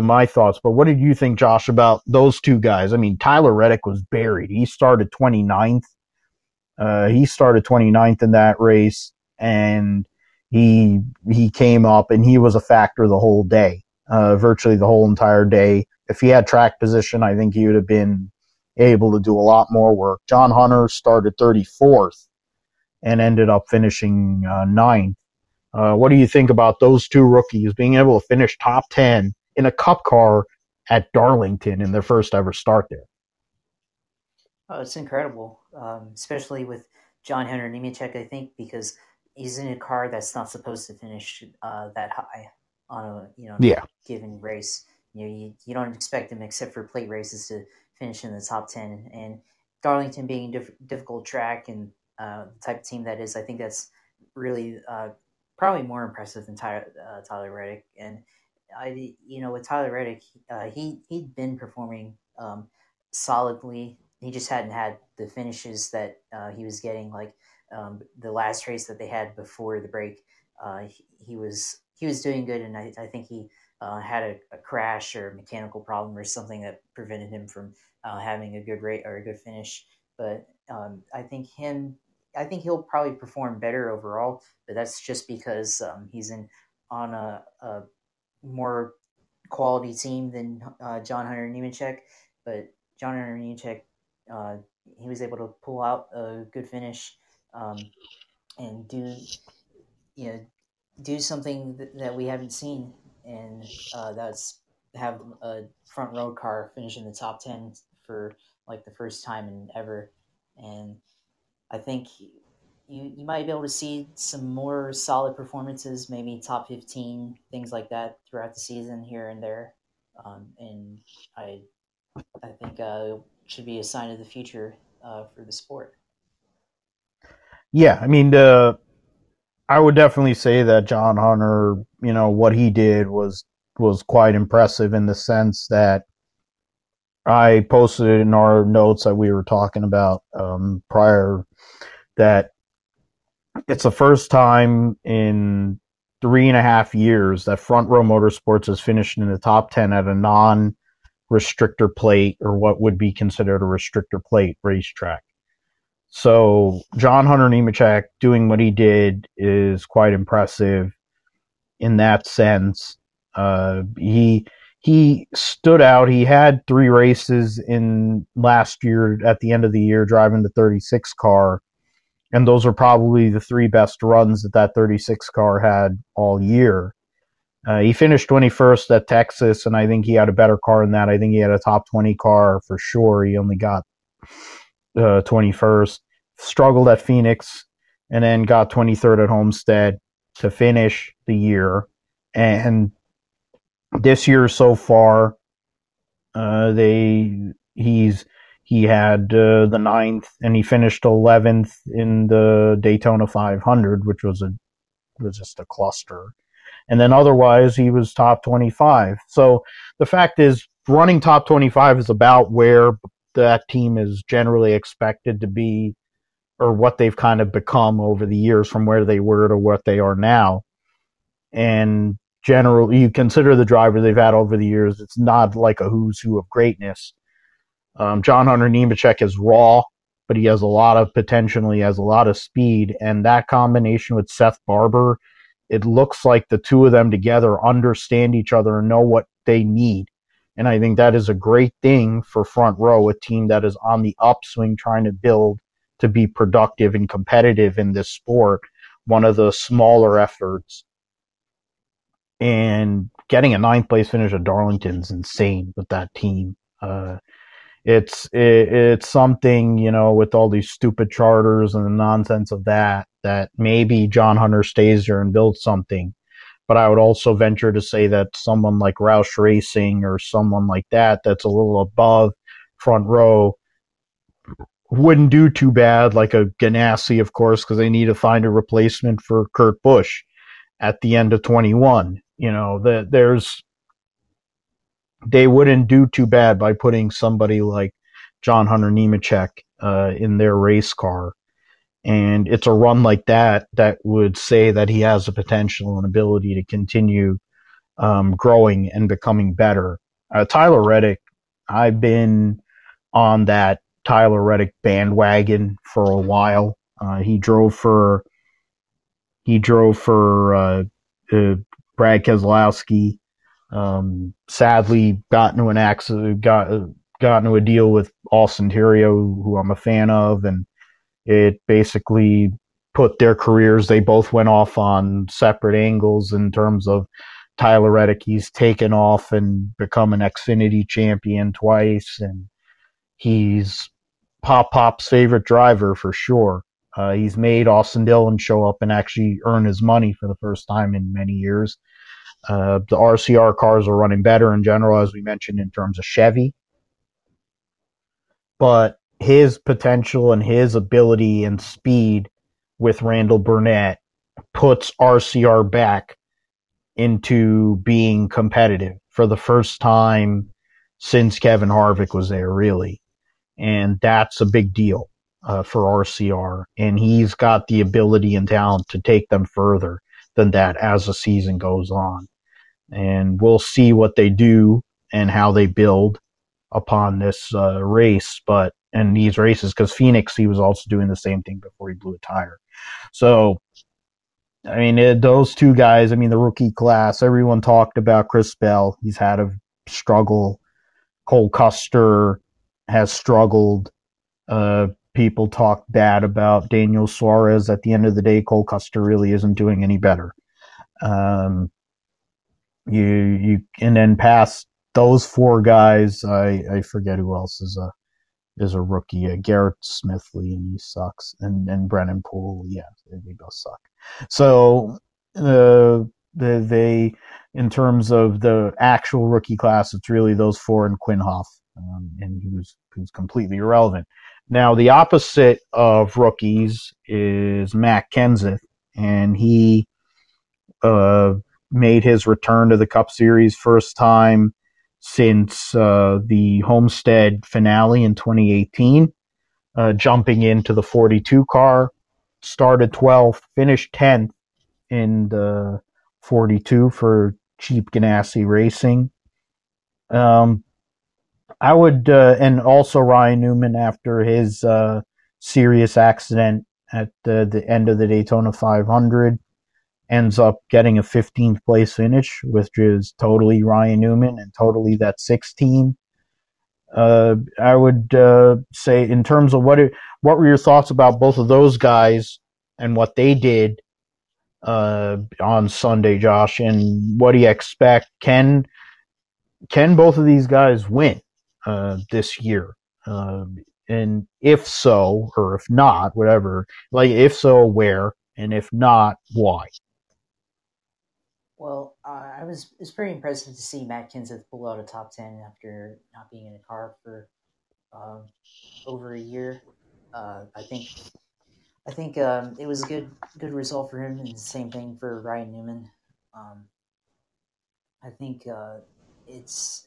Speaker 1: my thoughts, but what did you think, Josh, about those two guys? I mean, Tyler Reddick was buried. He started 29th. Uh, he started 29th in that race, and he he came up and he was a factor the whole day, uh, virtually the whole entire day. If he had track position, I think he would have been able to do a lot more work. John Hunter started 34th and ended up finishing uh, ninth. Uh, what do you think about those two rookies being able to finish top 10 in a cup car at Darlington in their first ever start there?
Speaker 2: Oh, it's incredible, um, especially with John Hunter Nemechek, I think, because he's in a car that's not supposed to finish uh, that high on a you know
Speaker 1: yeah.
Speaker 2: given race. You know, you, you don't expect him except for plate races to finish in the top ten. And Darlington being a diff- difficult track and uh, the type of team that is, I think that's really uh, probably more impressive than Tyler, uh, Tyler Reddick. And I, you know, with Tyler Reddick, uh, he he'd been performing um, solidly. He just hadn't had the finishes that uh, he was getting. Like um, the last race that they had before the break, uh, he, he, was he was doing good, and I, I think he uh, had a, a, crash or a mechanical problem or something that prevented him from uh, having a good rate or a good finish. But um, I think him, I think he'll probably perform better overall. But that's just because um, he's in on a, a, more quality team than uh, John Hunter Nemechek. But John Hunter Nemechek, uh, he was able to pull out a good finish um, and do, you know, do something that, that we haven't seen, and uh, that's have a front row car finish in the top 10 for like the first time in ever. And I think you, you might be able to see some more solid performances, maybe top 15, things like that throughout the season here and there. Um, and I, I think uh, should be a sign of the future uh, for the sport.
Speaker 1: Yeah, I mean, the I would definitely say that John Hunter, you know, what he did was was quite impressive in the sense that I posted in our notes that we were talking about um, prior that it's the first time in three and a half years that Front Row Motorsports has finished in the top 10 at a non restrictor plate or what would be considered a restrictor plate racetrack. So John Hunter Nemechek doing what he did is quite impressive in that sense. Uh, he he stood out. He had three races in last year at the end of the year driving the 36 car, and those are probably the three best runs that that 36 car had all year. Uh, he finished 21st at Texas, and I think he had a better car than that. I think he had a top 20 car for sure. He only got uh, 21st. Struggled at Phoenix, and then got 23rd at Homestead to finish the year. And this year so far, uh, they he's he had uh, the ninth and he finished 11th in the Daytona 500, which was a was just a cluster. And then otherwise, he was top 25. So the fact is, running top 25 is about where that team is generally expected to be, or what they've kind of become over the years from where they were to what they are now. And general you consider the driver they've had over the years, it's not like a who's who of greatness. Um, John Hunter Nemechek is raw, but he has a lot of potential. He has a lot of speed, and that combination with Seth Barbour, it looks like the two of them together understand each other and know what they need. And I think that is a great thing for front row, a team that is on the upswing, trying to build to be productive and competitive in this sport. One of the smaller efforts and getting a ninth place finish at Darlington's insane with that team. Uh, it's it, it's something you know with all these stupid charters and the nonsense of that that maybe John Hunter stays there and builds something. But I would also venture to say that someone like Roush Racing or someone like that that's a little above front row wouldn't do too bad, like a Ganassi, of course, because they need to find a replacement for Kurt Busch at the end of 21. You know, that there's they wouldn't do too bad by putting somebody like John Hunter Nemechek uh, in their race car. And it's a run like that that would say that he has the potential and ability to continue um, growing and becoming better. Uh, Tyler Reddick, I've been on that Tyler Reddick bandwagon for a while. Uh, he drove for he drove for uh, uh, Brad Keselowski. Um, sadly, got into an accident, got got into a deal with Austin Theriault, who I'm a fan of, and it basically put their careers. They both went off on separate angles in terms of Tyler Reddick. He's taken off and become an Xfinity champion twice, and he's Pop Pop's favorite driver for sure. Uh, he's made Austin Dillon show up and actually earn his money for the first time in many years. Uh, the RCR cars are running better in general, as we mentioned, in terms of Chevy. But his potential and his ability and speed with Randall Burnett puts RCR back into being competitive for the first time since Kevin Harvick was there, really. And that's a big deal uh, for RCR. And he's got the ability and talent to take them further than that as the season goes on. And we'll see what they do and how they build. upon this uh, race, but and these races because Phoenix he was also doing the same thing before he blew a tire. So, I mean, it, those two guys. I mean, the rookie class. Everyone talked about Chris Bell. He's had a struggle. Cole Custer has struggled. Uh, people talk bad about Daniel Suarez. At the end of the day, Cole Custer really isn't doing any better. Um, you you and then past those four guys, I I forget who else is a is a rookie. Uh, Garrett Smithley and he sucks, and and Brennan Poole, yeah, they both suck. So uh, they, in terms of the actual rookie class, it's really those four and Quin Houff, um, and who's who's completely irrelevant. Now the opposite of rookies is Matt Kenseth, and he uh, made his return to the Cup Series first time since uh, the Homestead finale in 2018, uh, jumping into the 42 car, started 12th, finished 10th in the 42 for Chip Ganassi Racing. Um, I would, uh, and also Ryan Newman after his uh, serious accident at the, the end of the Daytona 500 ends up getting a 15th place finish, which is totally Ryan Newman and totally that six team. Uh, I would uh, say, in terms of what it, what were your thoughts about both of those guys and what they did uh, on Sunday, Josh? And what do you expect? Can can both of these guys win uh, this year? Uh, and if so, or if not, whatever, like if so, where? And if not, why?
Speaker 2: Well, uh, I was it's pretty impressive to see Matt Kenseth pull out a top ten after not being in a car for um, over a year. Uh, I think I think um, it was a good good result for him, and the same thing for Ryan Newman. Um, I think uh, it's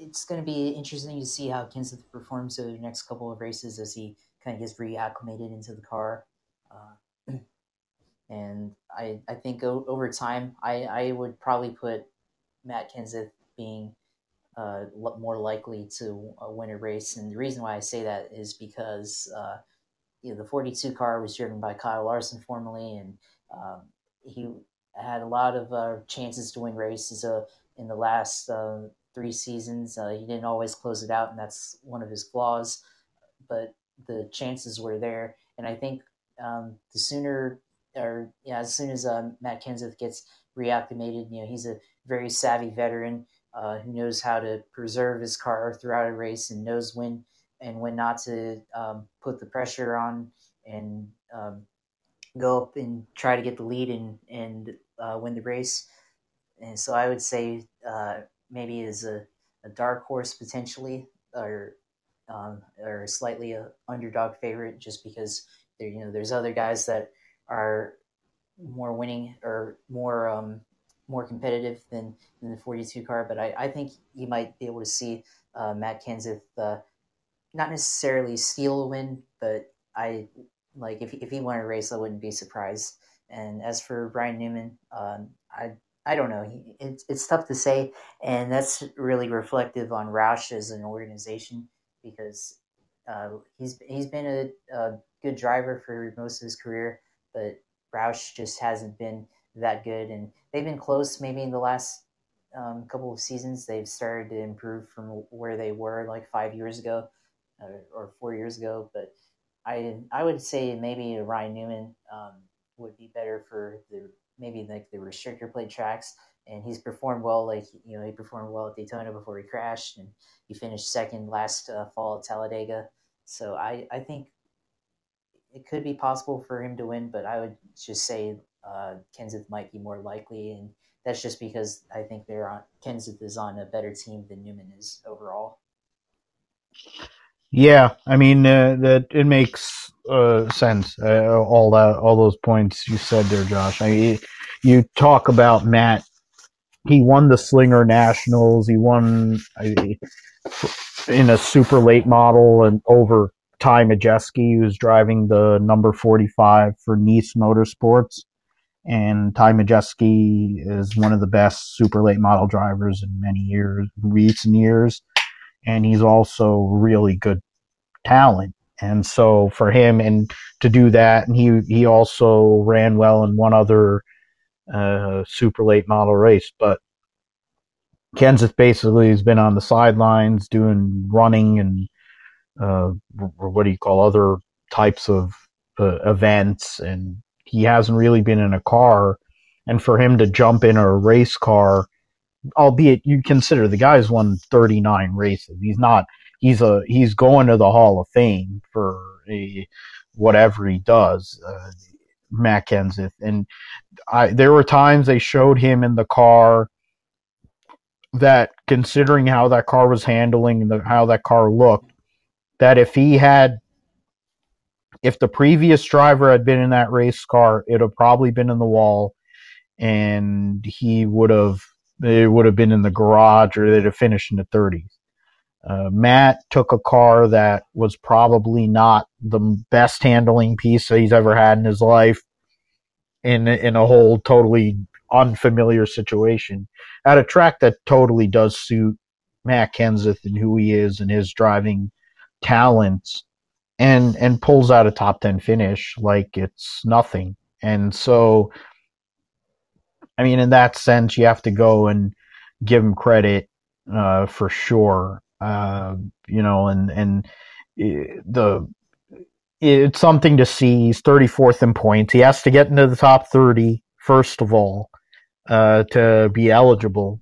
Speaker 2: it's going to be interesting to see how Kenseth performs over the next couple of races as he kind of gets reacclimated into the car. Uh, (clears throat) and I I think over time I I would probably put Matt Kenseth being uh, more likely to uh, win a race, and the reason why I say that is because uh, you know the 42 car was driven by Kyle Larson formerly, and um, he had a lot of uh, chances to win races uh, in the last uh, three seasons. he didn't always close it out, and that's one of his flaws. But the chances were there, and I think um, the sooner or yeah, as soon as uh, Matt Kenseth gets reacclimated, you know, he's a very savvy veteran uh, who knows how to preserve his car throughout a race and knows when and when not to um, put the pressure on and um, go up and try to get the lead and and uh, win the race. And so I would say uh, maybe is a, a dark horse potentially, or um, or slightly a underdog favorite, just because there you know there's other guys that are more winning or more um, more competitive than, than the 42 car. But I, I think you might be able to see uh, Matt Kenseth uh, not necessarily steal a win, but I like if if he won a race, I wouldn't be surprised. And as for Ryan Newman, um, I I don't know. It's it's tough to say, and that's really reflective on Roush as an organization because uh, he's he's been a, a good driver for most of his career but Roush just hasn't been that good. And they've been close maybe in the last um, couple of seasons. They've started to improve from where they were like five years ago uh, or four years ago. But I I would say maybe Ryan Newman um, would be better for the maybe like the restrictor plate tracks. And he's performed well. Like you know, he performed well at Daytona before he crashed, and he finished second last uh, fall at Talladega. So I, I think it could be possible for him to win, but I would just say uh, Kenseth might be more likely, and that's just because I think they're on Kenseth is on a better team than Newman is overall.
Speaker 1: Yeah, I mean uh, that it makes uh, sense. Uh, all that, all those points you said there, Josh. I mean, you talk about Matt. He won the Slinger Nationals. He won in a super late model and over Ty Majeski, who's driving the number 45 for Niece Motorsports. And Ty Majeski is one of the best super late model drivers in many years, recent years. and he's also really good talent. And so for him and to do that, and he he also ran well in one other uh, super late model race, but Kenseth basically has been on the sidelines doing running and uh, what do you call other types of uh, events, and he hasn't really been in a car. And for him to jump in a race car, albeit you consider the guy's won 39 races, he's not. He's a he's going to the Hall of Fame for a, whatever he does, uh, Matt Kenseth. And I, there were times they showed him in the car that considering how that car was handling and the, how that car looked, that if he had, if the previous driver had been in that race car, it would have probably been in the wall, and he would have it would have been in the garage or they'd have finished in the 30s. Uh, Matt took a car that was probably not the best handling piece that he's ever had in his life in in a whole totally unfamiliar situation at a track that totally does suit Matt Kenseth and who he is and his driving talents and and pulls out a top 10 finish like it's nothing. And so I mean in that sense you have to go and give him credit uh, for sure. Uh, you know and and the it's something to see. He's 34th in points. He has to get into the top 30 first of all uh, to be eligible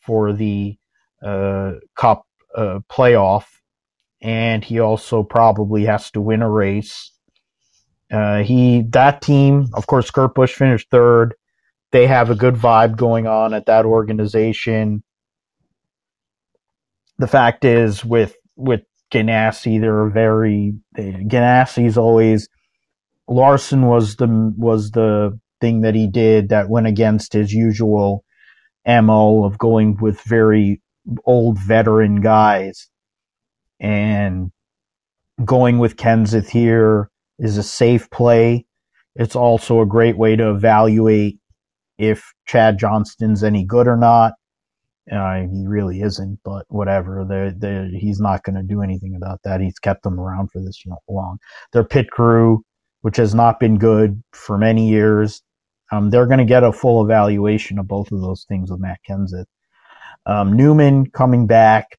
Speaker 1: for the uh, Cup uh, playoff, and he also probably has to win a race. Uh, he that team, of course, Kurt Busch finished third. They have a good vibe going on at that organization. The fact is, with with Ganassi, they're very Ganassi's always Larson was the was the thing that he did that went against his usual mo of going with very old veteran guys and going with Kenseth here is a safe play. It's also a great way to evaluate if Chad Johnston's any good or not. Uh, he really isn't, but whatever. They're, they're, he's not going to do anything about that. He's kept them around for this long. Their pit crew, which has not been good for many years, um, they're going to get a full evaluation of both of those things with Matt Kenseth. Um, Newman coming back,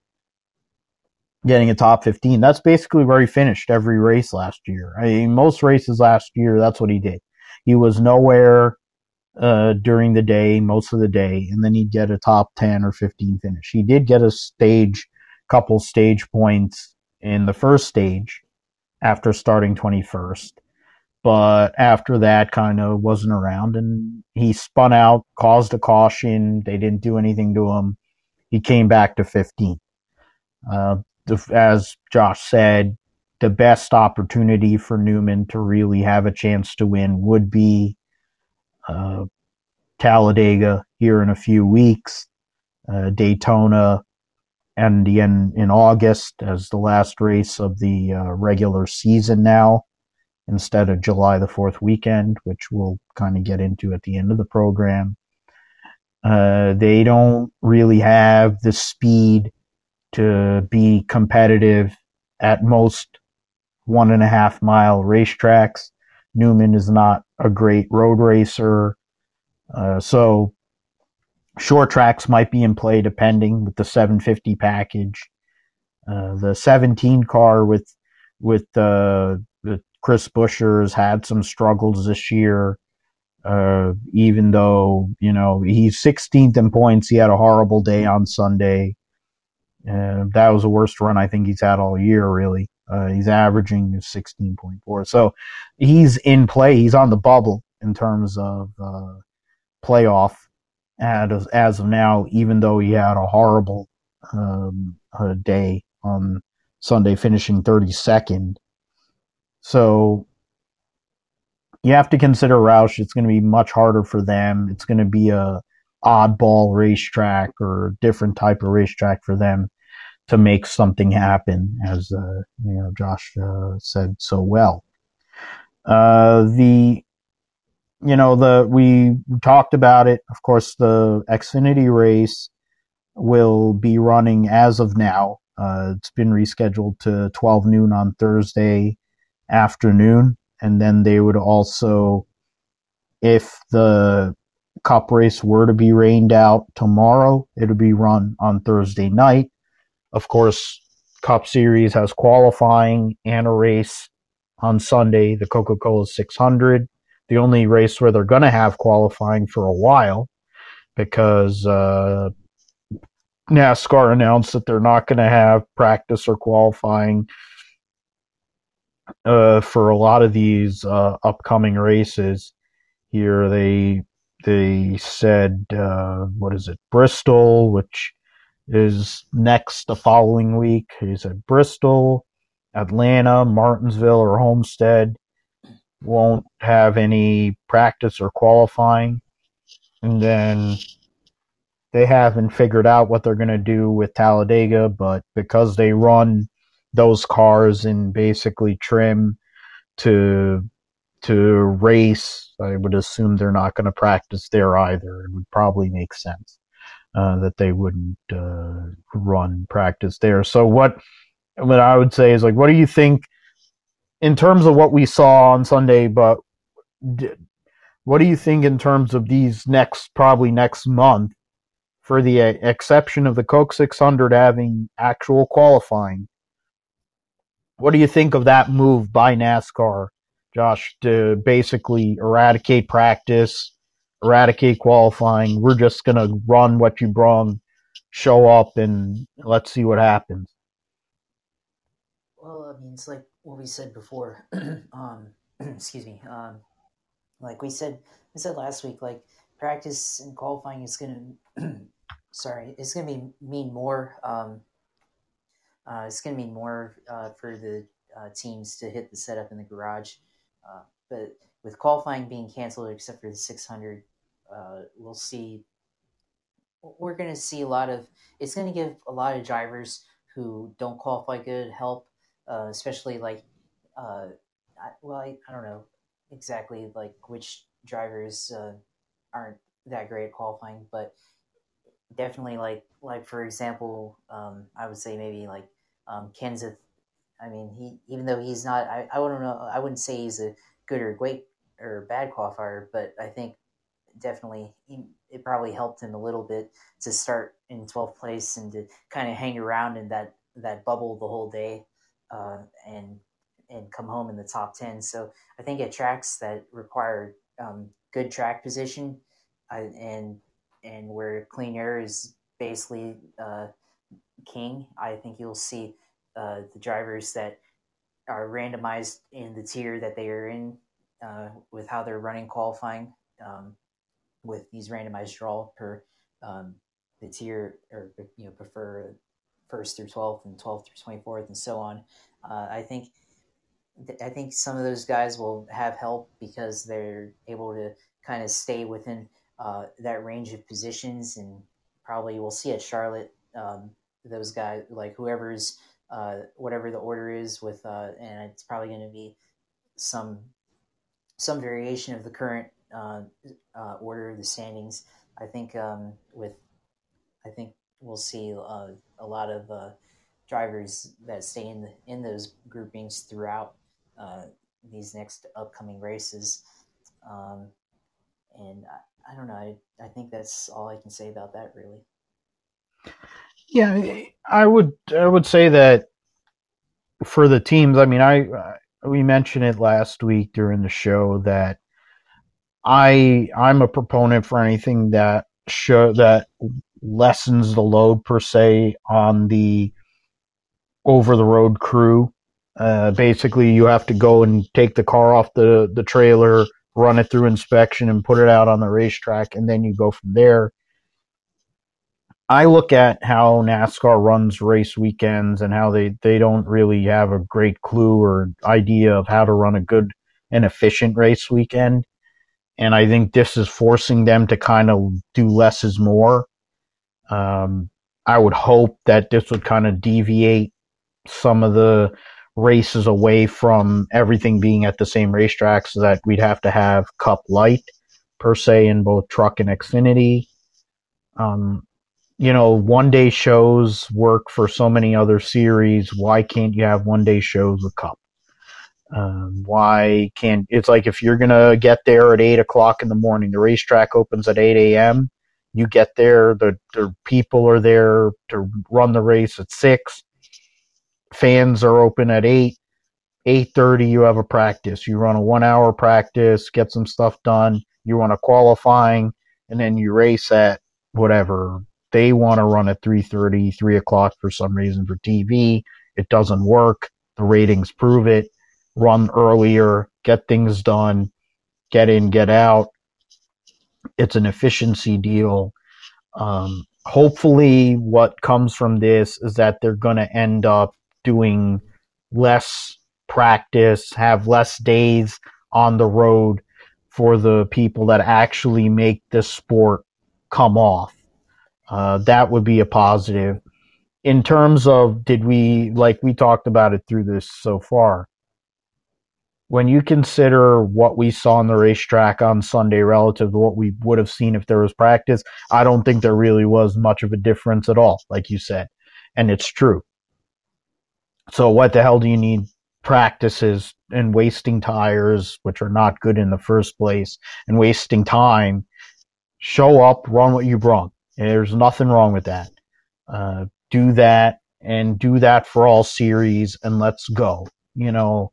Speaker 1: getting a top 15. That's basically where he finished every race last year. I mean, most races last year, that's what he did. He was nowhere uh, during the day, most of the day, and then he'd get a top 10 or 15 finish. He did get a stage, couple stage points in the first stage after starting 21st. But after that, kind of wasn't around, and he spun out, caused a caution. They didn't do anything to him. He came back to 15. Uh, as Josh said, the best opportunity for Newman to really have a chance to win would be uh, Talladega here in a few weeks, uh, Daytona, and in in August as the last race of the uh, regular season now, instead of July the Fourth weekend, which we'll kind of get into at the end of the program. Uh, they don't really have the speed to be competitive at most one and a half mile racetracks. Newman is not a great road racer. Uh, so short tracks might be in play depending with the 750 package. Uh, the 17 car with with uh, Chris Buescher's had some struggles this year. Uh, even though you know he's 16th in points, he had a horrible day on Sunday. Uh, that was the worst run I think he's had all year, really. Uh, he's averaging 16.4. So he's in play. He's on the bubble in terms of uh, playoff as, as of now, even though he had a horrible um, day on Sunday, finishing 32nd. So you have to consider Roush. It's going to be much harder for them. It's going to be a oddball racetrack or different type of racetrack for them to make something happen, as uh, you know Josh uh, said so well. Uh, the you know the we talked about it. Of course, the Xfinity race will be running as of now Uh, it's been rescheduled to 12 noon on Thursday afternoon. And then they would also, if the cup race were to be rained out tomorrow, it would be run on Thursday night. Of course, Cup Series has qualifying and a race on Sunday, the Coca Cola 600. The only race where they're going to have qualifying for a while because uh, NASCAR announced that they're not going to have practice or qualifying uh, for a lot of these uh, upcoming races. Here they they said uh, what is it Bristol, which is next the following week. He at Bristol, Atlanta, Martinsville, or Homestead won't have any practice or qualifying. And then they haven't figured out what they're going to do with Talladega, but because they run those cars in basically trim to to race, I would assume they're not going to practice there either. It would probably make sense uh, that they wouldn't uh, run practice there. So what what I would say is like, what do you think in terms of what we saw on Sunday? But what do you think in terms of these next probably next month? For the exception of the Coke 600 having actual qualifying, what do you think of that move by NASCAR, Josh, to basically eradicate practice, eradicate qualifying? We're just going to run what you brung, show up, and let's see what happens.
Speaker 2: Well, I mean, it's like what we said before. (clears throat) um, (clears throat) excuse me. Um, like we said, we said last week, like practice and qualifying is going to, (clears throat) sorry, it's going to be mean more. Um, uh, it's going to mean more uh, for the uh, teams to hit the setup in the garage. Uh, but with qualifying being canceled, except for the 600, uh, we'll see. We're going to see a lot of. It's going to give a lot of drivers who don't qualify good help, uh, especially like. I, well, I, I don't know exactly like which drivers aren't that great at qualifying, but definitely like like for example, um, I would say maybe like um, Kenseth. I mean, he even though he's not, I, I wouldn't know, I wouldn't say he's a good or great or bad qualifier, but I think definitely it probably helped him a little bit to start in 12th place and to kind of hang around in that that bubble the whole day uh, and and come home in the top 10 so i think at tracks that require um, good track position uh, and and where clean air is basically uh, king. I think you'll see uh, the drivers that are randomized in the tier that they are in uh, with how they're running qualifying um, with these randomized draw per um, the tier or you know prefer first through 12th and 12th through 24th and so on. Uh, I think I think some of those guys will have help because they're able to kind of stay within uh, that range of positions and probably we'll see at Charlotte um, those guys, like whoever's uh, whatever the order is with, uh, and it's probably going to be some some variation of the current order of the standings. I think um, with I think we'll see uh, a lot of uh, drivers that stay in the, in those groupings throughout uh, these next upcoming races. Um, and I, I, don't know. I, I think that's all I can say about that, really.
Speaker 1: Yeah, I would I would say that for the teams. I mean, I we mentioned it last week during the show that I I'm a proponent for anything that show that lessens the load per se on the over the road crew. Uh, basically, you have to go and take the car off the the trailer, run it through inspection, and put it out on the racetrack, and then you go from there. I look at how NASCAR runs race weekends and how they, they don't really have a great clue or idea of how to run a good and efficient race weekend. And I think this is forcing them to kind of do less is more. Um, I would hope that this would kind of deviate some of the races away from everything being at the same racetrack so that we'd have to have Cup Light per se in both truck and Xfinity. Um, you know, one day shows work for so many other series. Why can't you have one day shows with Cup? Um, why can't it's like if you're gonna get there at eight o'clock in the morning, the racetrack opens at eight a.m. You get there, the the people are there to run the race at six. Fans are open at eight. Eight thirty, you have a practice. You run a one hour practice, get some stuff done. You run a qualifying, and then you race at whatever they want to run at 3.30 3 o'clock for some reason for tv it doesn't work the ratings prove it run earlier get things done get in get out it's an efficiency deal um, hopefully what comes from this is that they're going to end up doing less practice have less days on the road for the people that actually make this sport come off uh, that would be a positive. In terms of did we like we talked about it through this so far. When you consider what we saw on the racetrack on Sunday relative to what we would have seen if there was practice, I don't think there really was much of a difference at all, like you said. And it's true. So what the hell do you need practices and wasting tires, which are not good in the first place, and wasting time? Show up, run what you brung. There's nothing wrong with that. Uh, do that and do that for all series and let's go. You know,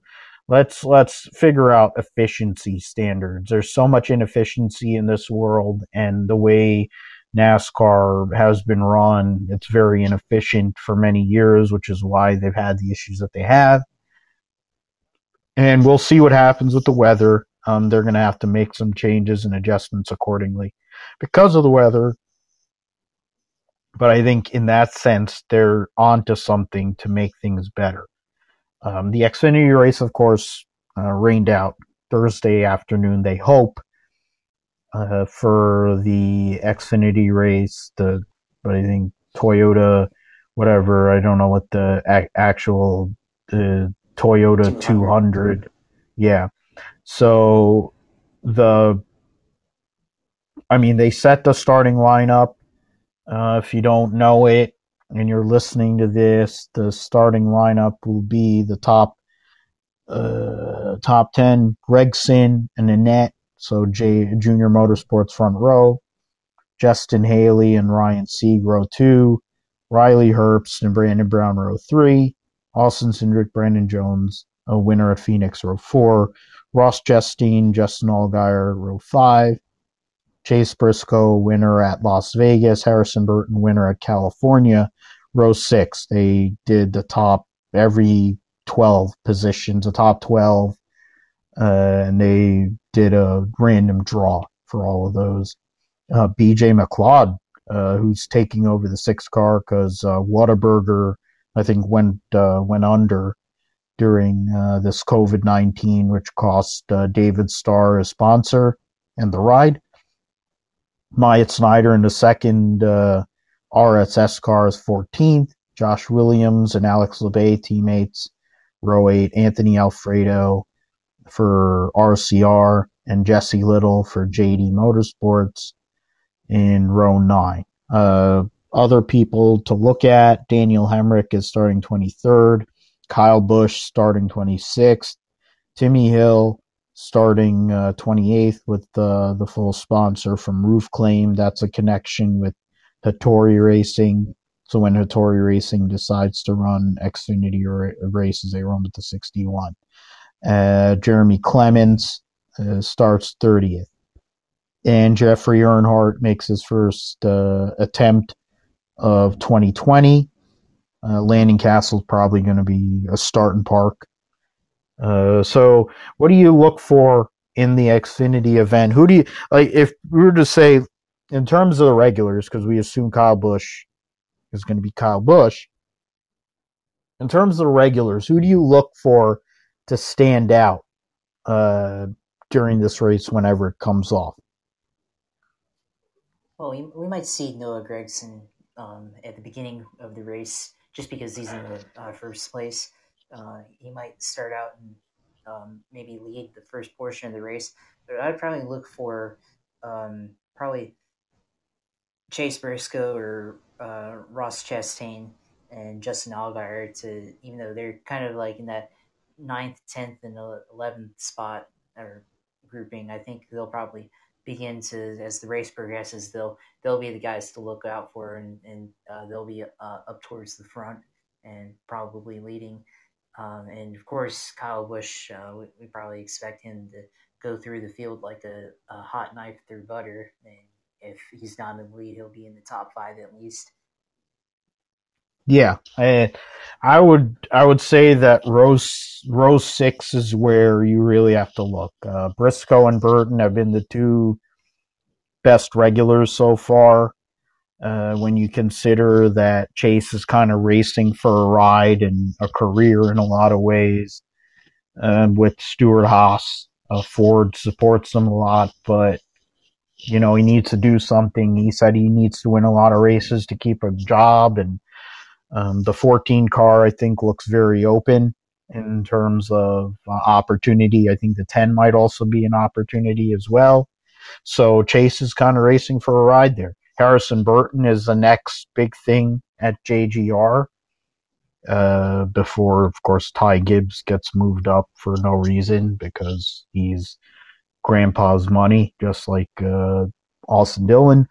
Speaker 1: let's let's figure out efficiency standards. There's so much inefficiency in this world and the way NASCAR has been run, it's very inefficient for many years, which is why they've had the issues that they have. And we'll see what happens with the weather. Um, they're going to have to make some changes and adjustments accordingly because of the weather but I think in that sense they're onto something to make things better. Um, the Xfinity race, of course, uh, rained out Thursday afternoon. They hope uh, for the Xfinity race, the but I think Toyota, whatever. I don't know what the a- actual the Toyota 200. 200. Yeah. So the I mean, they set the starting lineup uh, if you don't know it and you're listening to this, the starting lineup will be the top uh, top ten: Gragson and Annett, So J Junior Motorsports front row, Justin Haley and Ryan Sieg row two, Riley Herbst and Brandon Brown row three, Austin Cindric, Brandon Jones, a winner at Phoenix row four, Ross Chastain, Justin Allgaier row five, Chase Briscoe, winner at Las Vegas. Harrison Burton, winner at California. Row six, they did the top every 12 positions, the top 12, uh, and they did a random draw for all of those. Uh, BJ McLeod, uh, who's taking over the sixth car because uh, Whataburger, I think, went uh, went under during uh, this COVID 19, which cost uh, David Starr a sponsor and the ride. Myatt Snyder in the second RSS car is 14th. Josh Williams and Alex Labbe teammates. Row 8, Anthony Alfredo for RCR and Jesse Little for JD Motorsports in row 9. Uh, other people to look at Daniel Hemric is starting 23rd. Kyle Busch starting 26th. Timmy Hill starting uh, 28th with uh, the full sponsor from Roof Claim. That's a connection with Hattori Racing. So when Hattori Racing decides to run Xfinity races, they run with the 61. Uh, Jeremy Clements uh, starts 30th. And Jeffrey Earnhardt makes his first uh, attempt of 2020. Uh, Castle is probably going to be a start park uh, so, what do you look for in the Xfinity event? Who do you like? If we were to say, in terms of the regulars, because we assume Kyle Busch is going to be Kyle Busch. In terms of the regulars, who do you look for to stand out uh, during this race whenever it comes off?
Speaker 2: Well, we, we might see Noah Gragson um, at the beginning of the race just because he's in the uh, first place uh, he might start out and um, maybe lead the first portion of the race. But I'd probably look for um, probably Chase Briscoe or uh, Ross Chastain and Justin Allgaier to, even though they're kind of like in that ninth, tenth, and eleventh spot or grouping, I think they'll probably begin to as the race progresses they'll they'll be the guys to look out for and, and uh, they'll be uh, up towards the front and probably leading. Um, and of course Kyle Busch uh, we, we, probably expect him to go through the field like a, a, hot knife through butter and if he's not in the lead he'll be in the top five at least
Speaker 1: yeah I, I would I would say that rose row six is where you really have to look. Uh, Briscoe and Burton have been the two best regulars so far. Uh, when you consider that Chase is kind of racing for a ride and a career in a lot of ways, um, with Stewart-Haas, uh, Ford supports him a lot, but you know he needs to do something. He said he needs to win a lot of races to keep a job, and um, the 14 car I think looks very open in terms of uh, opportunity. I think the 10 might also be an opportunity as well. So Chase is kind of racing for a ride there. Harrison Burton is the next big thing at JGR. Uh, before, of course, Ty Gibbs gets moved up for no reason because he's grandpa's money, just like uh, Austin Dillon.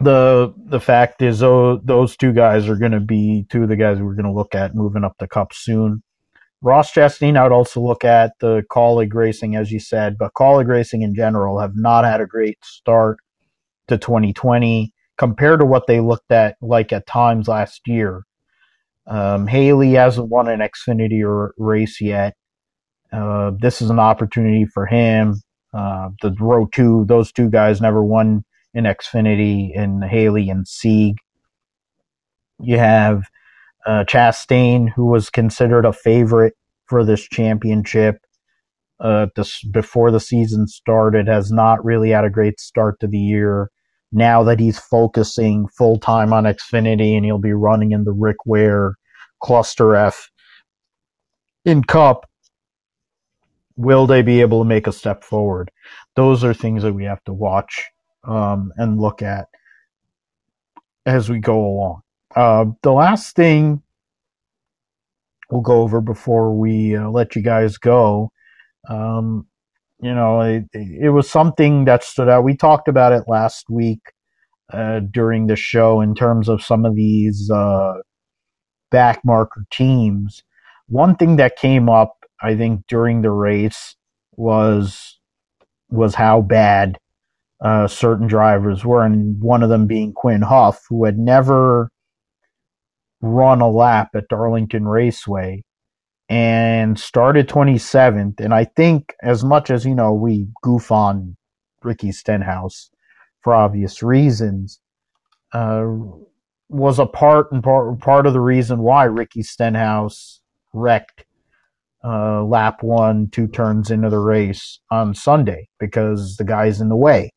Speaker 1: The the fact is, oh, those two guys are going to be two of the guys we're going to look at moving up the cup soon. Ross Chastain, I would also look at the Kaulig racing, as you said, but Kaulig racing in general have not had a great start to 2020 compared to what they looked at like at times last year. Um, Haley hasn't won an Xfinity or race yet. Uh, this is an opportunity for him. Uh, the row two, those two guys never won in Xfinity in Haley and Sieg. You have uh, Chastain, who was considered a favorite for this championship uh, this, before the season started, has not really had a great start to the year. Now that he's focusing full time on Xfinity and he'll be running in the Rick Ware Cluster F in Cup, will they be able to make a step forward? Those are things that we have to watch um, and look at as we go along. Uh, the last thing we'll go over before we uh, let you guys go, um, you know, it, it, was something that stood out. We talked about it last week uh, during the show in terms of some of these uh, backmarker teams. One thing that came up, I think, during the race was was how bad uh, certain drivers were, and one of them being Quinn Houff, who had never run a lap at Darlington Raceway and started 27th. And I think, as much as you know, we goof on Ricky Stenhouse for obvious reasons, uh, was a part and part, part of the reason why Ricky Stenhouse wrecked uh, lap one, two turns into the race on Sunday because the guy's in the way.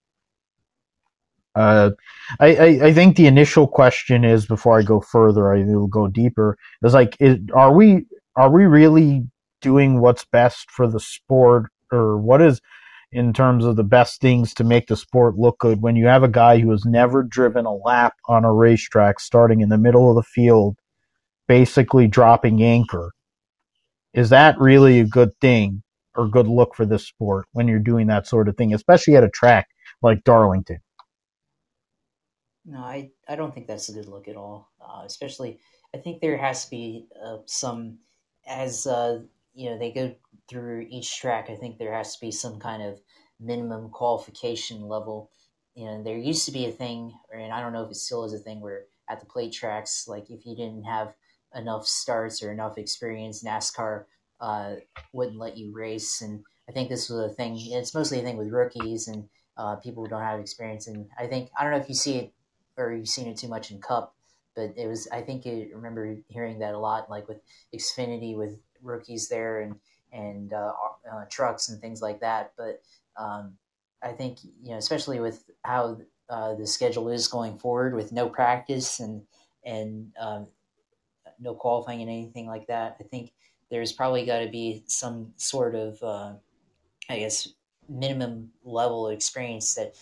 Speaker 1: Uh, I, I, I think the initial question is before I go further, I will go deeper. Is like, is, are we are we really doing what's best for the sport, or what is in terms of the best things to make the sport look good when you have a guy who has never driven a lap on a racetrack, starting in the middle of the field, basically dropping anchor? Is that really a good thing or good look for this sport when you're doing that sort of thing, especially at a track like Darlington?
Speaker 2: No, I, I don't think that's a good look at all. Uh, especially, I think there has to be uh, some, as uh, you know, they go through each track. I think there has to be some kind of minimum qualification level. You know, there used to be a thing, and I don't know if it still is a thing, where at the plate tracks, like if you didn't have enough starts or enough experience, NASCAR uh, wouldn't let you race. And I think this was a thing. It's mostly a thing with rookies and uh, people who don't have experience. And I think I don't know if you see it or you've seen it too much in Cup, but it was I think I remember hearing that a lot, like with Xfinity with rookies there and and uh, uh, trucks and things like that. But um, I think you know, especially with how uh, the schedule is going forward, with no practice and and um, no qualifying and anything like that, I think there's probably got to be some sort of uh, I guess minimum level of experience that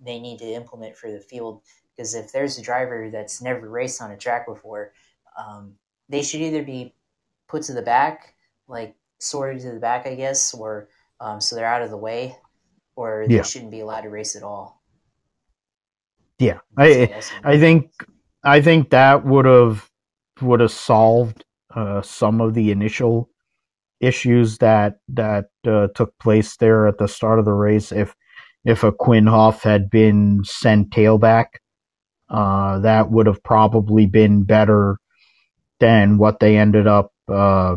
Speaker 2: they need to implement for the field Because if there's a driver that's never raced on a track before, um, they should either be put to the back, like sorted to the back, I guess, or um, so they're out of the way, or they
Speaker 1: Yeah.
Speaker 2: shouldn't be allowed to race at all.
Speaker 1: Yeah, I. I think I think that would have would have solved uh, some of the initial issues that that uh, took place there at the start of the race. If if a Quinn Houff had been sent tailback, uh, that would have probably been better than what they ended up uh,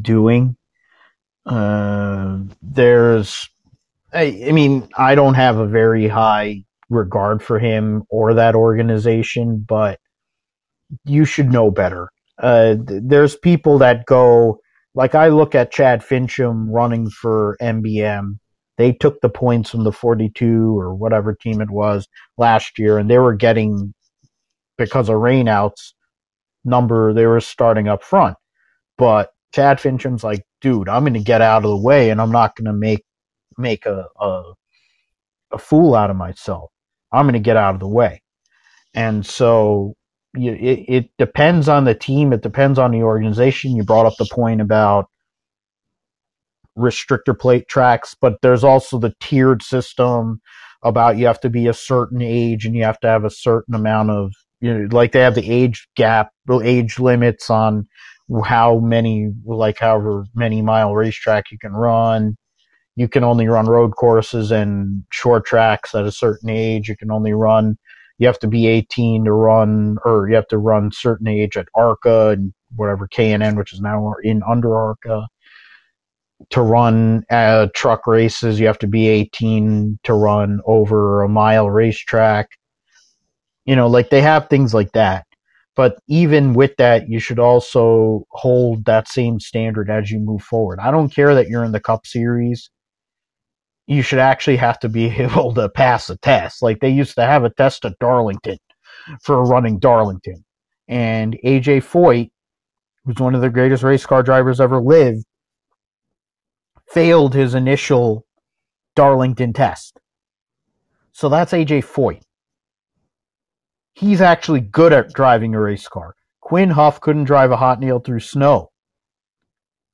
Speaker 1: doing. Uh, there's, I, I mean, I don't have a very high regard for him or that organization, but you should know better. Uh, th- there's people that go, like I look at Chad Finchum running for MBM. They took the points from the 42 or whatever team it was last year, and they were getting, because of rainouts, number, they were starting up front. But Chad Finchum's like, dude, I'm going to get out of the way and I'm not going to make make a, a a fool out of myself. I'm going to get out of the way. And so you, it, it depends on the team. It depends on the organization. You brought up the point about restrictor plate tracks, but there's also the tiered system about you have to be a certain age and you have to have a certain amount of, you know, like they have the age gap, age limits on how many, like however many mile racetrack you can run. You can only run road courses and short tracks at a certain age. You can only run you have to be 18 to run, or you have to run certain age at ARCA and whatever K&N, which is now in under ARCA. To run uh, truck races, you have to be 18 to run over a mile racetrack. You know, like they have things like that. But even with that, you should also hold that same standard as you move forward. I don't care that you're in the Cup Series you should actually have to be (laughs) able to pass a test. Like they used to have a test at Darlington for running Darlington. And AJ Foyt, who's one of the greatest race car drivers ever lived, failed his initial Darlington test. So that's AJ Foyt. He's actually good at driving a race car. Quinn Houff couldn't drive a hot nail through snow.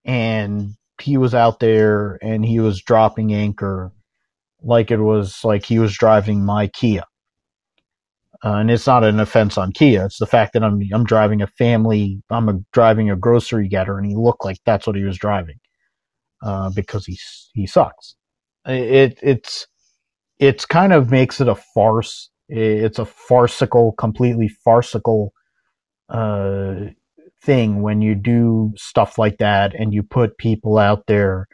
Speaker 1: And he was out there and he was dropping anchor like it was like he was driving my Kia. Uh, and it's not an offense on Kia. It's the fact that I'm I'm driving a family. I'm a, driving a grocery getter, and he looked like that's what he was driving, uh, because he he sucks. It it's it's kind of makes it a farce. It's a farcical, completely farcical uh, thing when you do stuff like that, and you put people out there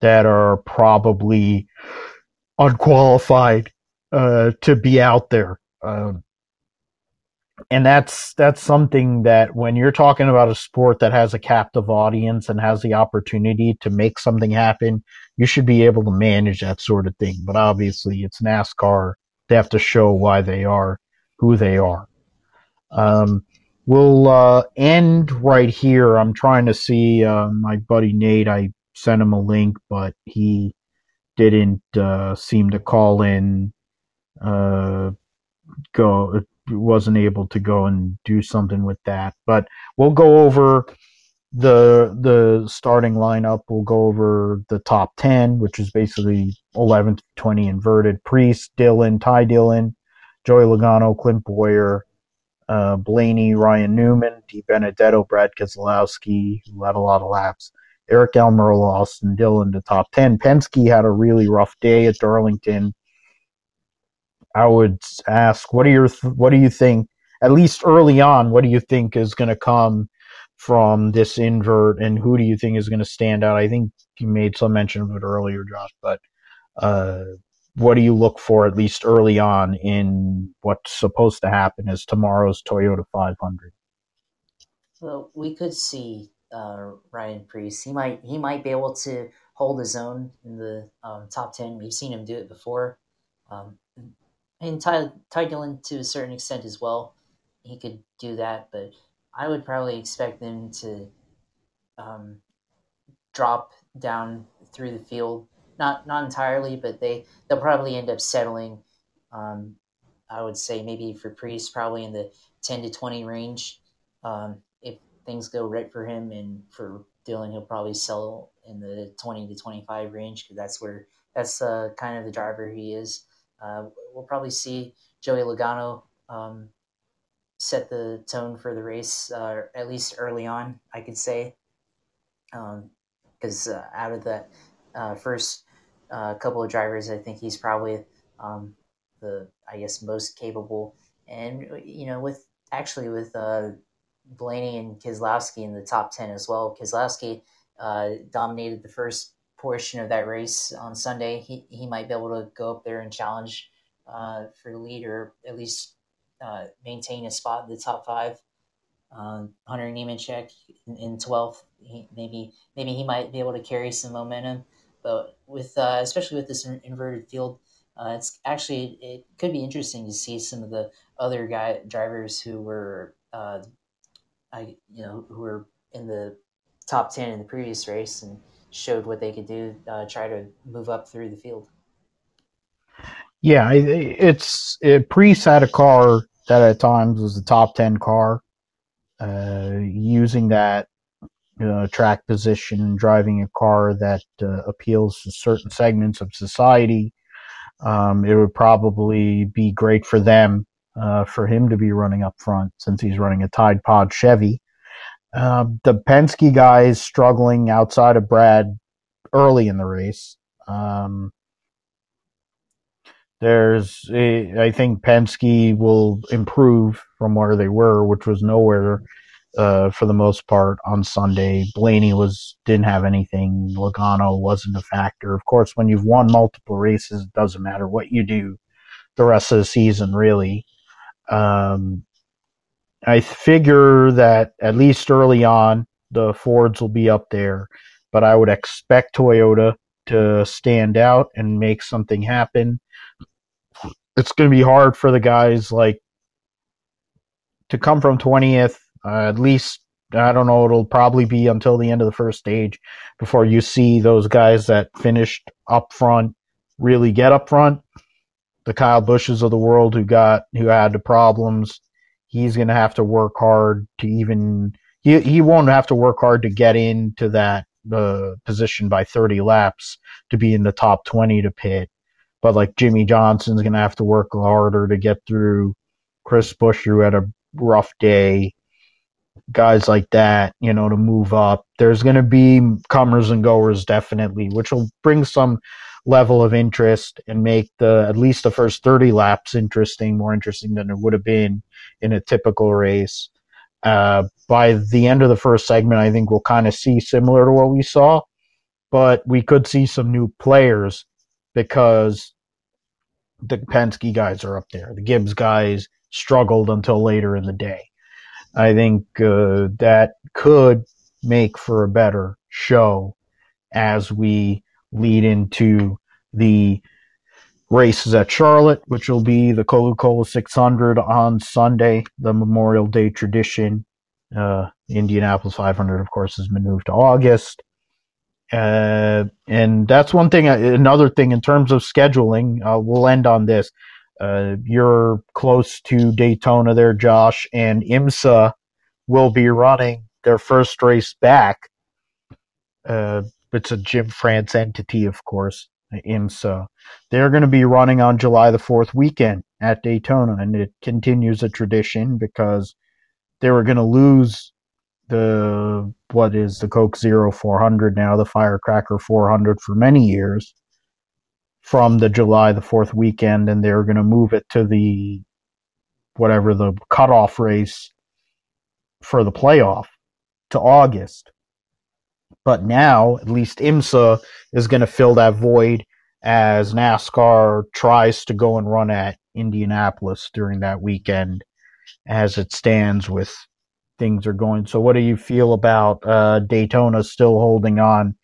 Speaker 1: that are probably unqualified uh, to be out there. Um, and that's that's something that when you're talking about a sport that has a captive audience and has the opportunity to make something happen, you should be able to manage that sort of thing. But obviously, it's NASCAR; they have to show why they are who they are. Um, we'll uh, end right here. I'm trying to see uh, my buddy Nate. I sent him a link, but he didn't uh, seem to call in. Uh, go wasn't able to go and do something with that. But we'll go over the the starting lineup. We'll go over the top ten, which is basically 11 to 20 inverted. Preece, Dillon, Ty Dillon, Joey Logano, Clint Bowyer, uh, Blaney, Ryan Newman, DiBenedetto, Brad Keselowski, who a lot of laps. Eric Almirola, Austin Dillon, the top 10. Penske had a really rough day at Darlington. I would ask, what do you what do you think? At least early on, what do you think is going to come from this invert, and who do you think is going to stand out? I think you made some mention of it earlier, Josh, but uh, what do you look for at least early on in what's supposed to happen is tomorrow's Toyota 500?
Speaker 2: Well, we could see uh, Ryan Preece. He might he might be able to hold his own in the um, top ten. We've seen him do it before. Um, and Ty, Ty Dillon to a certain extent as well. He could do that, but I would probably expect them to um, drop down through the field. Not not entirely, but they they'll probably end up settling um, I would say maybe for Preece, probably in the 10 to 20 range. Um, if things go right for him, and for Dillon, he'll probably sell in the 20 to 25 range because that's where that's uh, kind of the driver he is. Uh, we'll probably see Joey Logano um, set the tone for the race, uh, at least early on, I could say. Because um, uh, out of the uh, first uh, couple of drivers, I think he's probably um, the, I guess, most capable. And, you know, with actually with uh, Blaney and Keselowski in the top 10 as well. Keselowski uh, dominated the first portion of that race on Sunday. He, he might be able to go up there and challenge uh, for the lead or at least uh, maintain a spot in the top five. Um, Hunter Nemechek in, 12th, maybe maybe he might be able to carry some momentum. But with uh, especially with this inverted field, uh, it's actually it could be interesting to see some of the other guy drivers who were uh, I you know who were in the top ten in the previous race and showed what they could do, uh, try to move up through the field.
Speaker 1: Yeah, it's it, Preece had a car that at times was the top ten car. Uh, using that know, track position, and driving a car that uh, appeals to certain segments of society, um, it would probably be great for them uh, for him to be running up front since he's running a Tide Pod Chevy. Uh, the Penske guys struggling outside of Brad early in the race. Um, there's, a, I think Penske will improve from where they were, which was nowhere uh, for the most part on Sunday. Blaney was didn't have anything. Logano wasn't a factor. Of course, when you've won multiple races, it doesn't matter what you do the rest of the season, really. Um, I figure that at least early on, the Fords will be up there, but I would expect Toyota to stand out and make something happen. It's going to be hard for the guys like to come from 20th, uh, at least I don't know, it'll probably be until the end of the first stage before you see those guys that finished up front really get up front the Kyle Busches of the world who got who had the problems. He's going to have to work hard to even he he won't have to work hard to get into that uh, position by 30 laps to be in the top 20 to pit. But like Jimmie Johnson's going to have to work harder to get through Chris who had a rough day. Guys like that, you know, to move up. There's going to be comers and goers definitely, which will bring some level of interest and make the at least the first 30 laps interesting, more interesting than it would have been in a typical race. Uh, by the end of the first segment, I think we'll kind of see similar to what we saw, but we could see some new players because the Penske guys are up there. The Gibbs guys struggled until later in the day. I think uh, that could make for a better show as we lead into the races at Charlotte, which will be the Coca Cola 600 on Sunday, the Memorial Day tradition. Uh, Indianapolis 500, of course, has been moved to August. Uh, and that's one thing. Another thing in terms of scheduling, uh, we'll end on this. Uh, you're close to Daytona there, Josh, and IMSA will be running their first race back uh, it's a Jim France entity, of course, IMSA. They're going to be running on July the 4th weekend at Daytona, and it continues a tradition because they were going to lose the what is the Coke Zero 400 now, the Firecracker 400 for many years from the July the 4th weekend, and they're going to move it to the whatever the cutoff race for the playoff to August. But now, at least IMSA is going to fill that void as NASCAR tries to go and run at Indianapolis during that weekend as it stands with things are going. So, what do you feel about uh, Daytona still holding on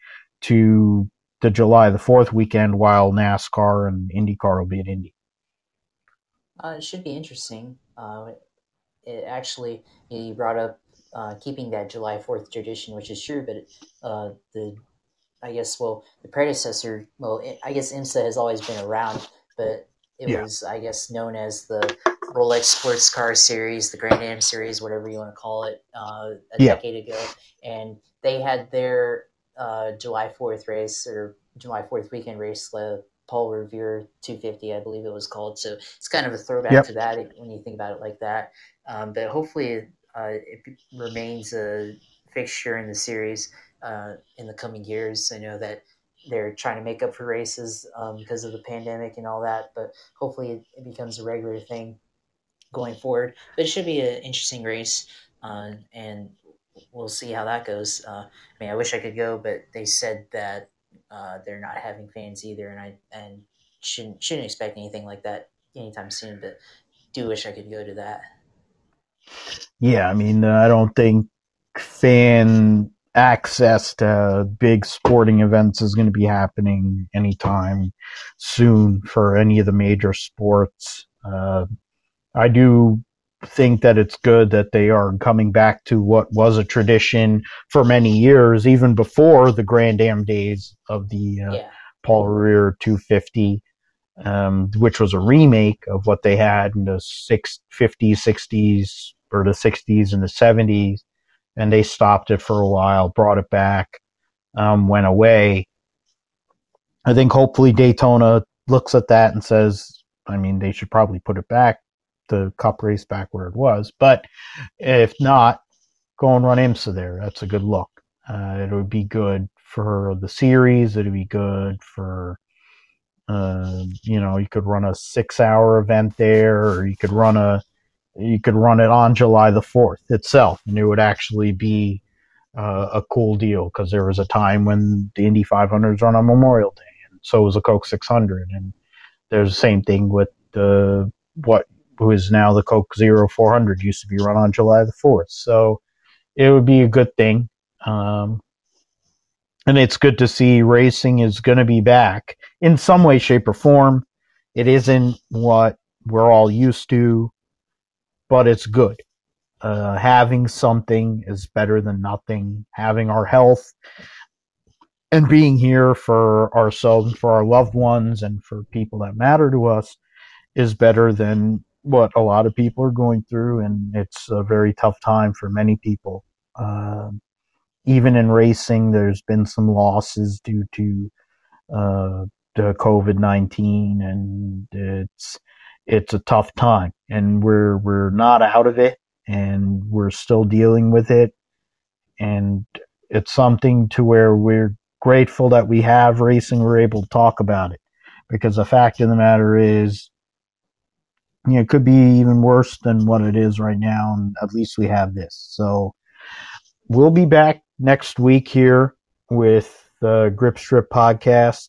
Speaker 1: to the July the 4th weekend while NASCAR and IndyCar will be at Indy?
Speaker 2: Uh, it should be interesting. Uh, it actually, you brought up uh, keeping that July Fourth tradition, which is true. But uh, the I guess well the predecessor well I guess IMSA has always been around, but it
Speaker 1: Yeah.
Speaker 2: was, I guess, known as the Rolex Sports Car Series, the Grand Am Series, whatever you want to call it, uh, a
Speaker 1: Yeah.
Speaker 2: decade ago, and they had their uh, July Fourth race or July Fourth weekend race, the Paul Revere 250, I believe it was called. So it's kind of a throwback
Speaker 1: Yep.
Speaker 2: to that when you think about it like that. Um, but hopefully, uh, it remains a fixture in the series uh, in the coming years. I know that they're trying to make up for races um, because of the pandemic and all that, but hopefully it, it becomes a regular thing going forward. But it should be an interesting race, uh, and we'll see how that goes. Uh, I mean, I wish I could go, but they said that uh, they're not having fans either, and I and shouldn't shouldn't expect anything like that anytime soon. But do wish I could go to that.
Speaker 1: Yeah, I mean, uh, I don't think fan access to big sporting events is going to be happening anytime soon for any of the major sports. Uh, I do think that it's good that they are coming back to what was a tradition for many years, even before the Grand Am days of the uh,
Speaker 2: Yeah,
Speaker 1: Paul Revere 250, um, which was a remake of what they had in the six, 50s, 60s, or the 60s and the 70s. And they stopped it for a while, brought it back, um, went away. I think hopefully Daytona looks at that and says, I mean, they should probably put it back, the cup race back where it was. But if not, go and run IMSA there. That's a good look. Uh, it would be good for the series. It would be good for, uh, you know, you could run a six hour event there, or you could run a, you could run it on July the 4th itself, and it would actually be uh, a cool deal because there was a time when the Indy 500s run on Memorial Day, and so was the Coke 600. And there's the same thing with the what who is now the Coke Zero 400 used to be run on July the 4th. So it would be a good thing. Um, and it's good to see racing is going to be back in some way, shape, or form. It isn't what we're all used to, but it's good. Uh, having something is better than nothing. Having our health and being here for ourselves, and for our loved ones, and for people that matter to us is better than what a lot of people are going through. And it's a very tough time for many people. Um, even in racing, there's been some losses due to uh, the COVID nineteen, and it's it's a tough time. And we're we're not out of it, and we're still dealing with it. And it's something to where we're grateful that we have racing. We're able to talk about it because the fact of the matter is, you know, it could be even worse than what it is right now. And at least we have this. So we'll be back next week here with the Grip Strip podcast.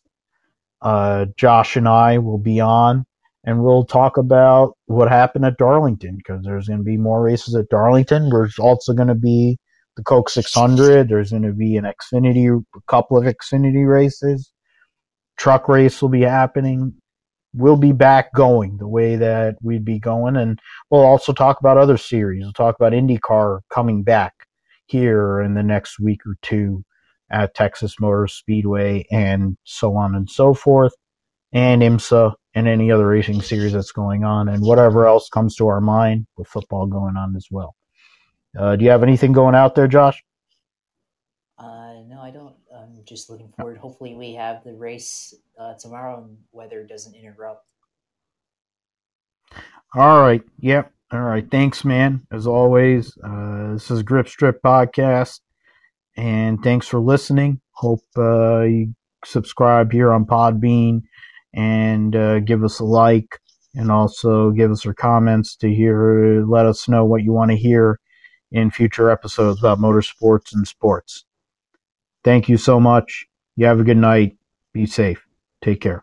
Speaker 1: Uh, Josh and I will be on and we'll talk about what happened at Darlington because there's going to be more races at Darlington. There's also going to be the Coke 600. There's going to be an Xfinity, a couple of Xfinity races. Truck race will be happening. We'll be back going the way that we'd be going. And we'll also talk about other series. We'll talk about IndyCar coming back here in the next week or two at Texas Motor Speedway and so on and so forth, and IMSA and any other racing series that's going on, and whatever else comes to our mind with football going on as well. Uh, do you have anything going out there, Josh?
Speaker 2: Uh, no, I don't. Just looking forward. Hopefully, we have the race uh, tomorrow and weather doesn't interrupt.
Speaker 1: All right. Yep. All right. Thanks, man. As always, uh, this is Grip Strip Podcast, and thanks for listening. Hope uh, you subscribe here on Podbean and uh, give us a like, and also give us your comments to hear. Let us know what you want to hear in future episodes about motorsports and sports. Thank you so much. You have a good night. Be safe. Take care.